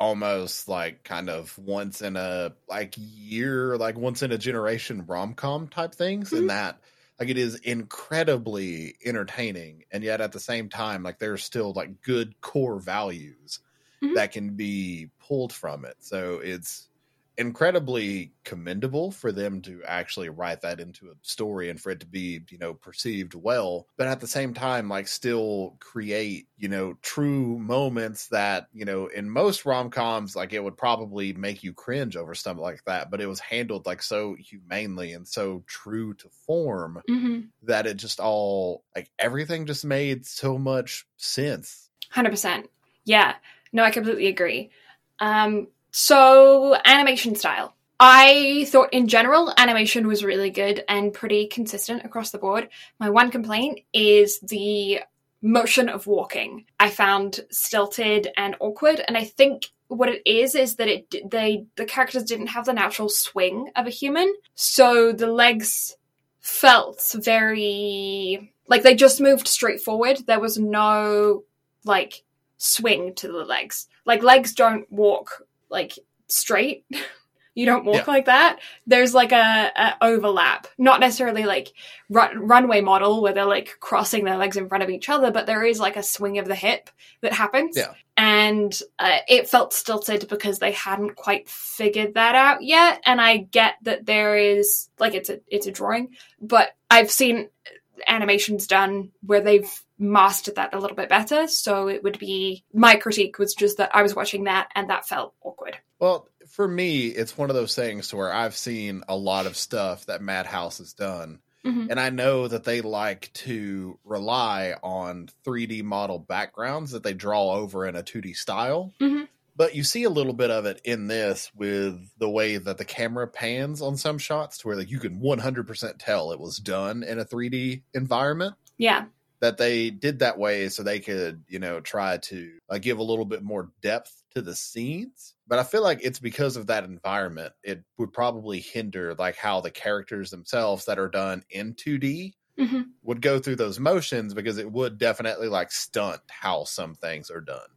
S2: almost like kind of once in a like year like once in a generation rom-com type things
S1: Mhm.
S2: in that like it is incredibly entertaining and yet at the same time like there's still like good core values
S1: Mhm.
S2: that can be pulled from it so it's incredibly commendable for them to actually write that into a story and for it to be you know perceived well but at the same time like still create you know true moments that you know in most rom-coms like it would probably make you cringe over stuff like that but it was handled like so humanely and so true to form
S1: hmm
S2: that it just all like everything just made so much sense
S1: Hundred percent. Yeah. No, I completely agree. Um, so animation style. I thought in general animation was really good and pretty consistent across the board. My one complaint is the motion of walking. I found stilted and awkward, and I think what it is is that it they the characters didn't have the natural swing of a human, so the legs felt very like they just moved straight forward. There was no like swing to the legs. Like legs don't walk like straight. you don't walk
S2: Yeah.
S1: like that. There's like a, a overlap, not necessarily like run, runway model where they're like crossing their legs in front of each other, but there is like a swing of the hip that happens.
S2: Yeah.
S1: And uh, it felt stilted because they hadn't quite figured that out yet. And I get that there is like it's a it's a drawing, but I've seen animations done where they've mastered that a little bit better. So it would be my critique was just that I was watching that and that felt awkward.
S2: Well, for me, it's one of those things to where I've seen a lot of stuff that Madhouse has done.
S1: Mhm.
S2: And I know that they like to rely on 3D model backgrounds that they draw over in a 2D style.
S1: Mhm.
S2: But you see a little bit of it in this with the way that the camera pans on some shots to where like you can 100% tell it was done in a 3D environment
S1: Yeah.
S2: That they did that way so they could, you know, try to uh, give a little bit more depth to the scenes. But I feel like it's because of that environment. It would probably hinder like how the characters themselves that are done in 2D
S1: hmm
S2: would go through those motions because it would definitely like stunt how some things are done.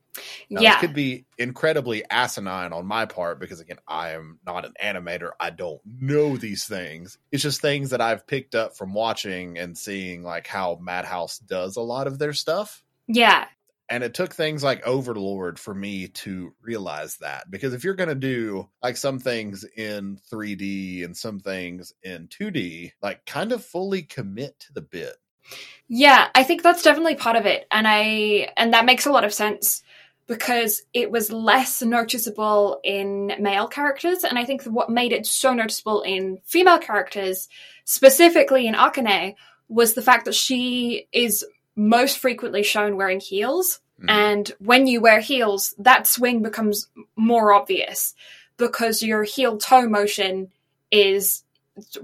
S2: Now,
S1: yeah.
S2: this could be incredibly asinine on my part because again, I am not an animator. I don't know these things. It's just things that I've picked up from watching and seeing like how Madhouse does a lot of their stuff.
S1: yeah.
S2: And it took things like Overlord for me to realize that because if you're going to do like some things in 3D and some things in 2D, like kind of fully commit to the bit.
S1: Yeah, I think that's definitely part of it. And I and that makes a lot of sense because it was less noticeable in male characters and I think what made it so noticeable in female characters, specifically in Akane, was the fact that she is most frequently shown wearing heels
S2: Mhm.
S1: and when you wear heels, that swing becomes more obvious because your heel toe motion is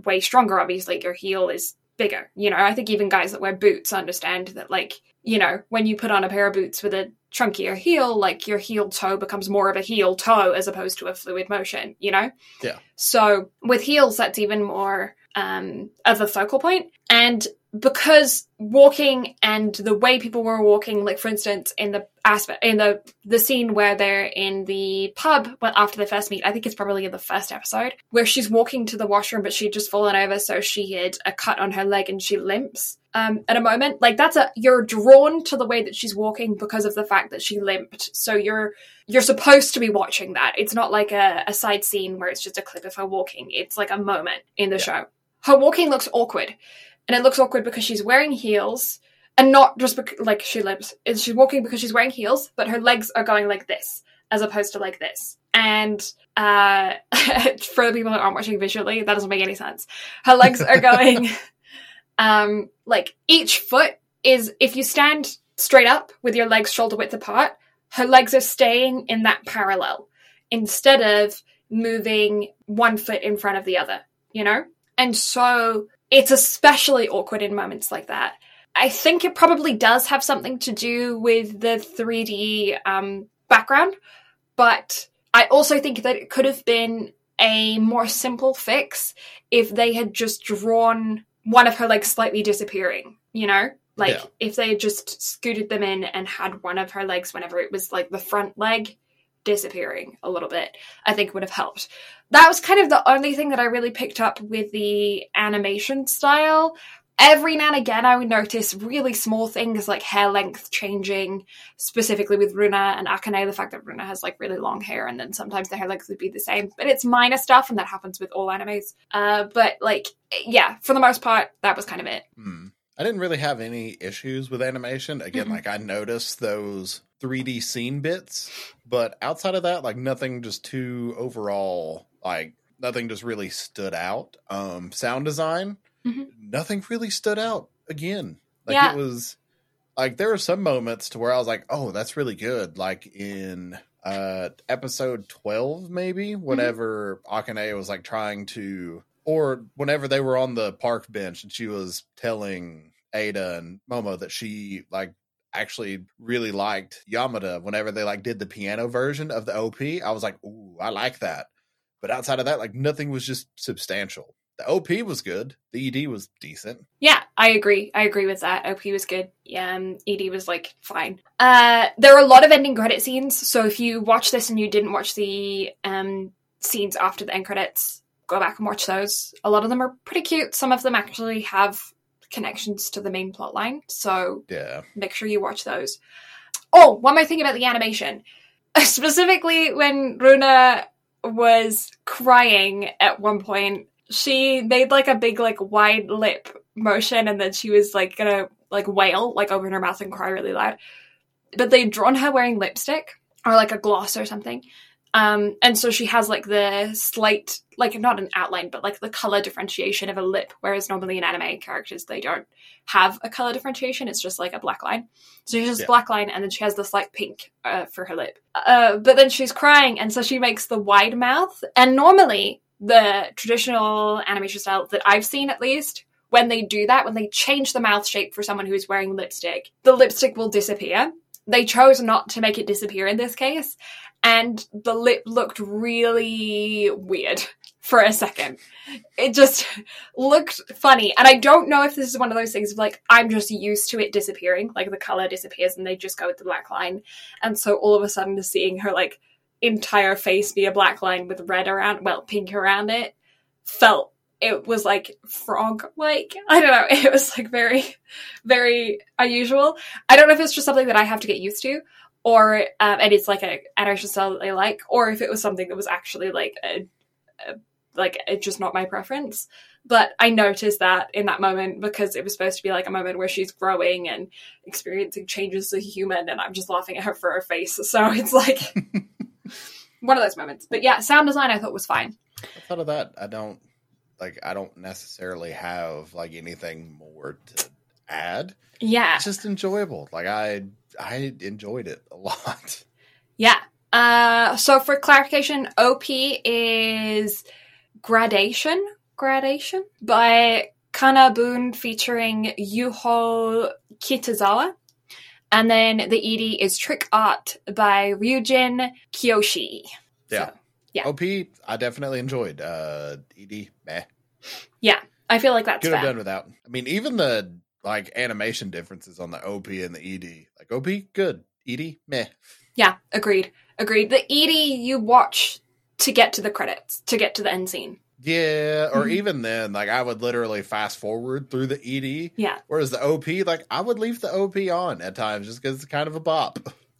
S1: way stronger. Obviously, your heel is bigger. You know, I think even guys that wear boots understand that, like, you know, when you put on a pair of boots with a chunkier heel, like your heel toe becomes more of a heel toe as opposed to a fluid motion, you know?
S2: Yeah.
S1: So with heels, that's even more um, of a focal point. And because walking and the way people were walking, like for instance, in the aspect in the the scene where they're in the pub after the first meet, I think it's probably in the first episode where she's walking to the washroom, but she'd just fallen over, so she had a cut on her leg and she limps. Um, at a moment. Like that's a you're drawn to the way that she's walking because of the fact that she limped. So you're you're supposed to be watching that. It's not like a, a side scene where it's just a clip of her walking. It's like a moment in the yeah. show. Her walking looks awkward and it looks awkward because she's wearing heels and not just because, like she is she's walking because she's wearing heels but her legs are going like this as opposed to like this. And uh for the people that aren't watching visually that doesn't make any sense. Her legs are going um like each foot is if you stand straight up with your legs shoulder width apart her legs are staying in that parallel instead of moving one foot in front of the other you know and so it's especially awkward in moments like that. I think it probably does have something to do with the 3D um, background, but I also think that it could have been a more simple fix if they had just drawn one of her legs slightly disappearing, you know? Like yeah. if they had just scooted them in and had one of her legs whenever it was like the front leg disappearing a little bit, I think would have helped. That was kind of the only thing that I really picked up with the animation style. Every now and again, I would notice really small things like hair length changing, specifically with Runa and Akane. The fact that Runa has like really long hair, and then sometimes the hair length would be the same, but it's minor stuff, and that happens with all animes. Uh, but like, yeah, for the most part, that was kind of it.
S2: Mm. I didn't really have any issues with animation. Again, mm-hmm. like I noticed those 3D scene bits, but outside of that, like nothing just too overall, like nothing just really stood out. Um, sound design, mm-hmm. nothing really stood out again. Like yeah. it was like there were some moments to where I was like, oh, that's really good. Like in uh episode 12 maybe mm-hmm. whenever mm-hmm. akane was like trying to or whenever they were on the park bench and she was telling Eita and Momo that she like actually really liked Yamada whenever they like did the piano version of the OP. I was like, ooh, I like that. But outside of that, like nothing was just substantial. The OP was good. The ED was decent.
S1: Yeah, I agree. I agree with that. OP was good. Yeah, um, ED was like fine. Uh, there are a lot of ending credit scenes. So if you watch this and you didn't watch the um, scenes after the end credits, go back and watch those. A lot of them are pretty cute. Some of them actually have connections to the main plot line. So
S2: yeah,
S1: make sure you watch those. Oh, one more thing about the animation. Specifically, when Runa was crying at one point, she made like a big, like wide lip motion, and then she was like gonna like wail, like open her mouth and cry really loud. But they'd drawn her wearing lipstick or like a gloss or something. Um, and so she has like the slight, like not an outline, but like the color differentiation of a lip, whereas normally in anime characters they don't have a color differentiation. It's just like a black line. So she has yeah. black line, and then she has this like pink uh, for her lip. Uh, but then she's crying, and so she makes the wide mouth. And normally the traditional animation style that I've seen, at least, when they do that, when they change the mouth shape for someone who is wearing lipstick, the lipstick will disappear. They chose not to make it disappear in this case, and the lip looked really weird for a second. It just looked funny. And I don't know if this is one of those things of like, I'm just used to it disappearing. Like the color disappears and they just go with the black line. And so all of a sudden, seeing her like entire face be a black line with red around, well, pink around it, felt it was like frog like. I don't know. It was like very, very unusual. I don't know if it's just something that I have to get used to or um, and it's like a animation style that I like, or if it was something that was actually like a, a like it's just not my preference. But I noticed that in that moment because it was supposed to be like a moment where she's growing and experiencing changes as a human, and I'm just laughing at her for her face. So it's like one of those moments. But yeah, sound design I thought was fine.
S2: Outside of that, I don't like. I don't necessarily have like anything more to add.
S1: Yeah,
S2: it's just enjoyable. Like I I enjoyed it a lot.
S1: Yeah. Uh, so for clarification, OP is Gradation, Gradation by Kana Boon featuring Yuho Kitazawa. And then the ED is Trick Art by Ryujin Kiyoshi.
S2: Yeah.
S1: So, yeah.
S2: OP, I definitely enjoyed. Uh, ED, meh.
S1: yeah, I feel like that's
S2: Could have
S1: fair.
S2: done without. I mean, even the like animation differences on the OP and the ED. Like OP, good. ED, meh.
S1: Yeah, agreed. Agreed. The ED you watch to get to the credits, to get to the end scene.
S2: Yeah, or
S1: Mhm.
S2: even then, like I would literally fast forward through the ED.
S1: Yeah.
S2: Whereas the OP, like I would leave the OP on at times just because it's kind of a bop.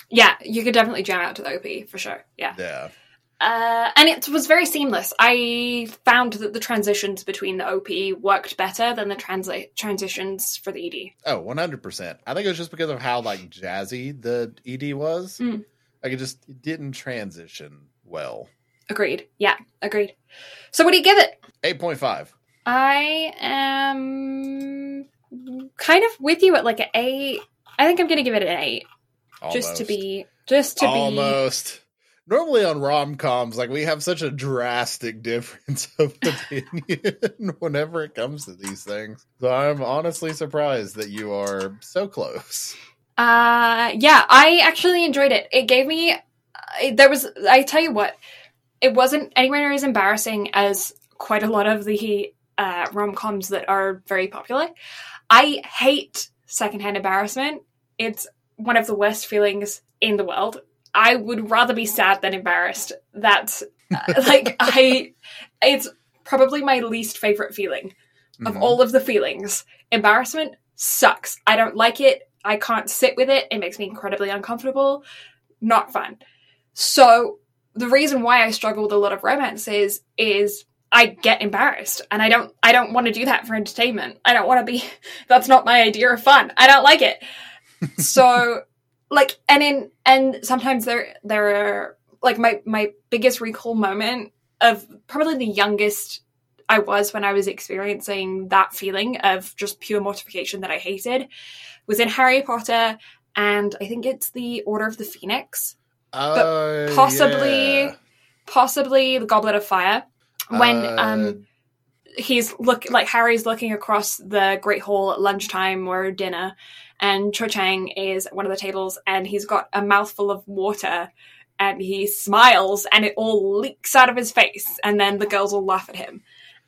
S1: Yeah, you could definitely jam out to the OP for sure. Yeah.
S2: Yeah.
S1: Uh, and it was very seamless. I found that the transitions between the OP worked better than the translate transitions for the ED.
S2: Oh, 100%. I think it was just because of how like jazzy the ED was.
S1: Mm.
S2: Like it just it didn't transition well.
S1: Agreed. Yeah, agreed. So what do you give it?
S2: 8.5.
S1: I am kind of with you at like an eight. I think I'm going to give it an eight, just to be just to be.
S2: almost. Normally on rom coms, like we have such a drastic difference of opinion whenever it comes to these things. So I'm honestly surprised that you are so close.
S1: Uh, yeah, I actually enjoyed it. It gave me. I there was. I tell you what, it wasn't anywhere near as embarrassing as quite a lot of the uh, rom coms that are very popular. I hate secondhand embarrassment. It's one of the worst feelings in the world. I would rather be sad than embarrassed. That's uh, like I. It's probably my least favorite feeling of
S2: Mhm.
S1: all of the feelings. Embarrassment sucks. I don't like it. I can't sit with it. It makes me incredibly uncomfortable. Not fun. So the reason why I struggle with a lot of romances is I get embarrassed and I don't I don't want to do that for entertainment. I don't want to be that's not my idea of fun. I don't like it. so like and in and sometimes there there are like my my biggest recall moment of probably the youngest I was when I was experiencing that feeling of just pure mortification that I hated was in Harry Potter and I think it's the Order of the Phoenix,
S2: Uh,
S1: possibly-
S2: yeah.
S1: possibly the Goblet of Fire when
S2: Uh,
S1: um he's look like Harry's looking across the Great Hall at lunchtime or dinner, and Cho Chang is at one of the tables, and he's got a mouthful of water, and he smiles, and it all leaks out of his face, and then the girls all laugh at him,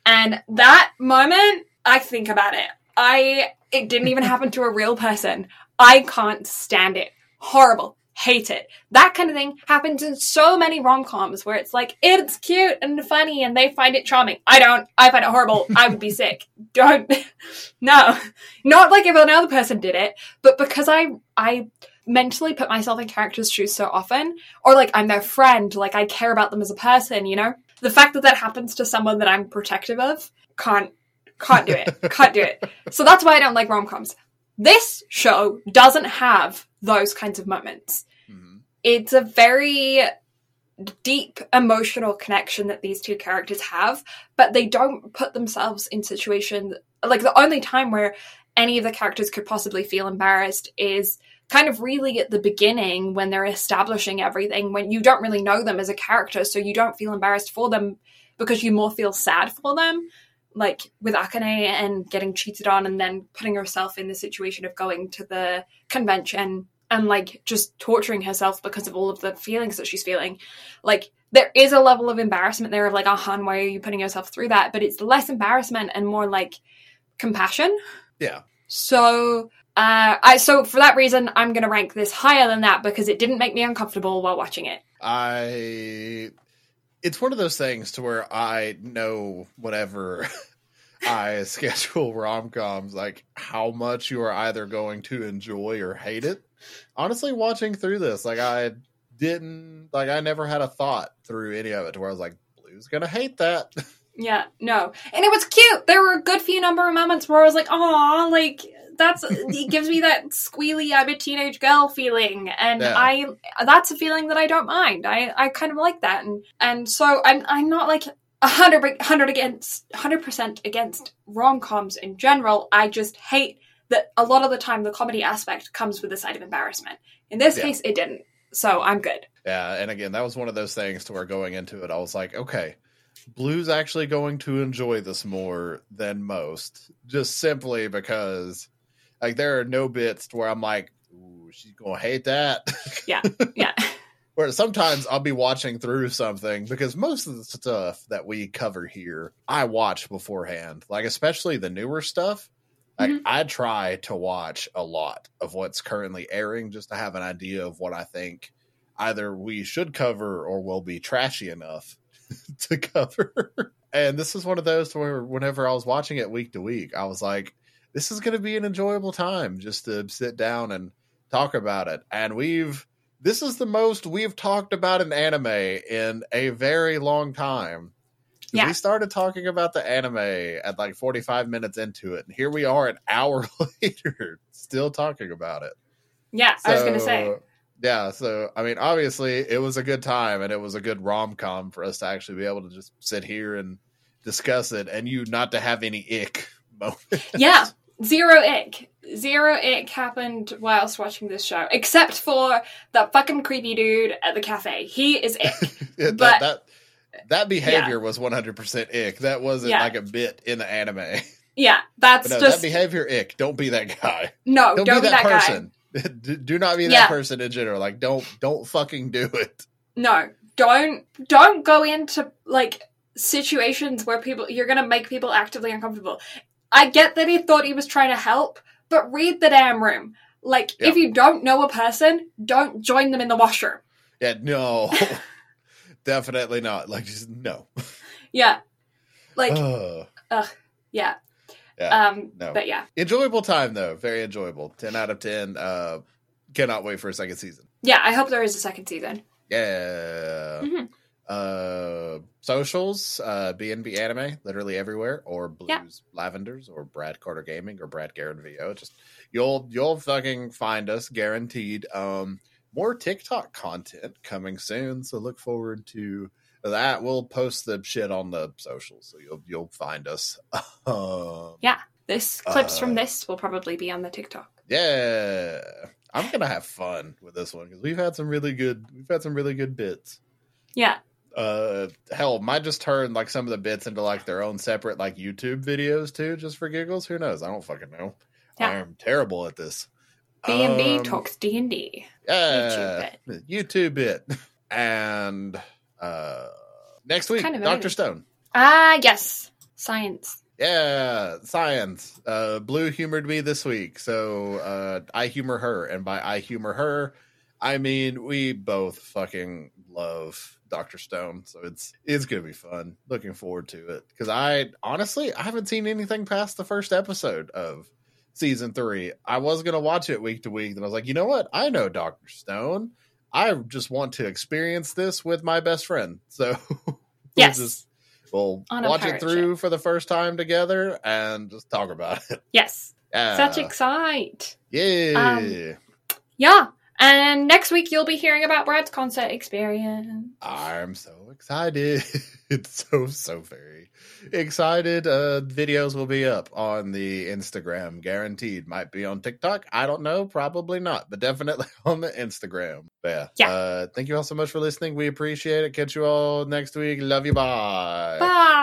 S1: and that moment, I think about it. I it didn't even happen to a real person. I can't stand it. Horrible. Hate it. That kind of thing happens in so many rom coms where it's like, it's cute and funny and they find it charming. I don't. I find it horrible. I would be sick. Don't. No. Not like if another person did it, but because I, I mentally put myself in characters' shoes so often, or like I'm their friend, like I care about them as a person, you know? The fact that that happens to someone that I'm protective of can't, can't do it. can't do it. So that's why I don't like rom coms. This show doesn't have those kinds of moments
S2: mhm.
S1: it's a very deep emotional connection that these two characters have, but they don't put themselves in situations like the only time where any of the characters could possibly feel embarrassed is kind of really at the beginning when they're establishing everything when you don't really know them as a character so you don't feel embarrassed for them because you more feel sad for them like with Akane and getting cheated on and then putting herself in the situation of going to the convention and like just torturing herself because of all of the feelings that she's feeling. Like there is a level of embarrassment there of like, oh hun, why are you putting yourself through that? But it's less embarrassment and more like compassion.
S2: Yeah.
S1: So uh I so for that reason I'm gonna rank this higher than that because it didn't make me uncomfortable while watching it.
S2: I it's one of those things to where I know whatever I schedule rom coms, like how much you are either going to enjoy or hate it. Honestly, watching through this, like I didn't like I never had a thought through any of it to where I was like, Blue's gonna hate that.
S1: Yeah, no. And it was cute. There were a good few number of moments where I was like, oh, like that's it gives me that squealy I'm a teenage girl feeling. And
S2: Yeah.
S1: I that's a feeling that I don't mind. I, I kind of like that. And and so I'm I'm not like a hundred hundred against hundred percent against rom coms in general. I just hate that a lot of the time the comedy aspect comes with a side of embarrassment. In this
S2: Yeah.
S1: case it didn't. So I'm good.
S2: Yeah, and again, that was one of those things to where going into it, I was like, okay, Blue's actually going to enjoy this more than most, just simply because like there are no bits where I'm like, Ooh, she's gonna hate that.
S1: Yeah, yeah.
S2: Where sometimes I'll be watching through something because most of the stuff that we cover here, I watch beforehand. Like especially the newer stuff. Like
S1: Mhm.
S2: I try to watch a lot of what's currently airing just to have an idea of what I think either we should cover or will be trashy enough to cover. and this is one of those where whenever I was watching it week to week, I was like, this is going to be an enjoyable time just to sit down and talk about it. And we've, this is the most we've talked about an anime in a very long time.
S1: Yeah.
S2: We started talking about the anime at like 45 minutes into it. And here we are an hour later, still talking about it.
S1: Yeah, I was going to say.
S2: Yeah, so I mean, obviously, it was a good time and it was a good rom com for us to actually be able to just sit here and discuss it, and you not to have any ick moments.
S1: Yeah, zero ick. Zero ick happened whilst watching this show, except for that fucking creepy dude at the cafe. He is ick.
S2: that,
S1: But-
S2: that that behavior was one hundred percent ick. That wasn't
S1: Yeah.
S2: like a bit in the anime.
S1: yeah, that's
S2: no,
S1: just
S2: that behavior ick. Don't be that guy.
S1: no.
S2: Don't,
S1: Don't,
S2: be that,
S1: guy.
S2: person. Do- Do not be that
S1: Yeah.
S2: person in general. Like, don't don't fucking do it.
S1: No, don't don't go into like situations where people you're gonna make people actively uncomfortable. I get that he thought he was trying to help, but read the damn room. Like,
S2: Yeah.
S1: if you don't know a person, don't join them in the washroom.
S2: Yeah, no, definitely not. Like, just no.
S1: Yeah, like
S2: Ugh.
S1: yeah.
S2: Yeah,
S1: um,
S2: no.
S1: but yeah,
S2: enjoyable time though. Very enjoyable. Ten out of ten. Uh, cannot wait for a second season.
S1: yeah. I hope there is a second season.
S2: Yeah.
S1: Mhm.
S2: Uh, socials, uh, BNB Anime, literally everywhere, or Blues
S1: Yeah.
S2: Lavenders, or Brad Carter Gaming, or Brad Garrett VO. Just you'll you'll fucking find us guaranteed. Um, more TikTok content coming soon, so look forward to that. We'll post the shit on the socials, so you'll you'll find us. Um, yeah,
S1: This clips
S2: Uh,
S1: from this will probably be on the TikTok.
S2: yeah, I'm gonna have fun with this one because we've had some really good we've had some really good bits.
S1: Yeah,
S2: uh hell might just turn like some of the bits into like their own separate like youtube videos too just for giggles. Who knows? I don't fucking know.
S1: Yeah.
S2: i'm terrible at this.
S1: B and B
S2: Um,
S1: talks D and D.
S2: yeah youtube bit. And uh next week
S1: Kind of
S2: dr stone.
S1: Ah, yes, science.
S2: yeah science. Uh blue humored me this week. So uh i humor her. And by i humor her i mean we both fucking love dr stone so it's it's gonna be fun looking forward to it because i honestly i haven't seen anything past the first episode of season three i was gonna watch it week to week and i was like you know what i know dr stone i just want to experience this with my best friend so we'll
S1: Yes.
S2: just we'll watch it through for the first time together and just talk about it.
S1: Yes,
S2: Yeah.
S1: such excite.
S2: yeah.
S1: Um, Yeah, and next week you'll be hearing about Brad's concert experience.
S2: I'm so excited. it's so so very excited. Uh videos will be up on the Instagram, guaranteed. Might be on TikTok. I don't know, probably not, but definitely on the Instagram. Yeah.
S1: Yeah.
S2: Uh thank you all so much for listening. We appreciate it. Catch you all next week. Love you. Bye.
S1: Bye.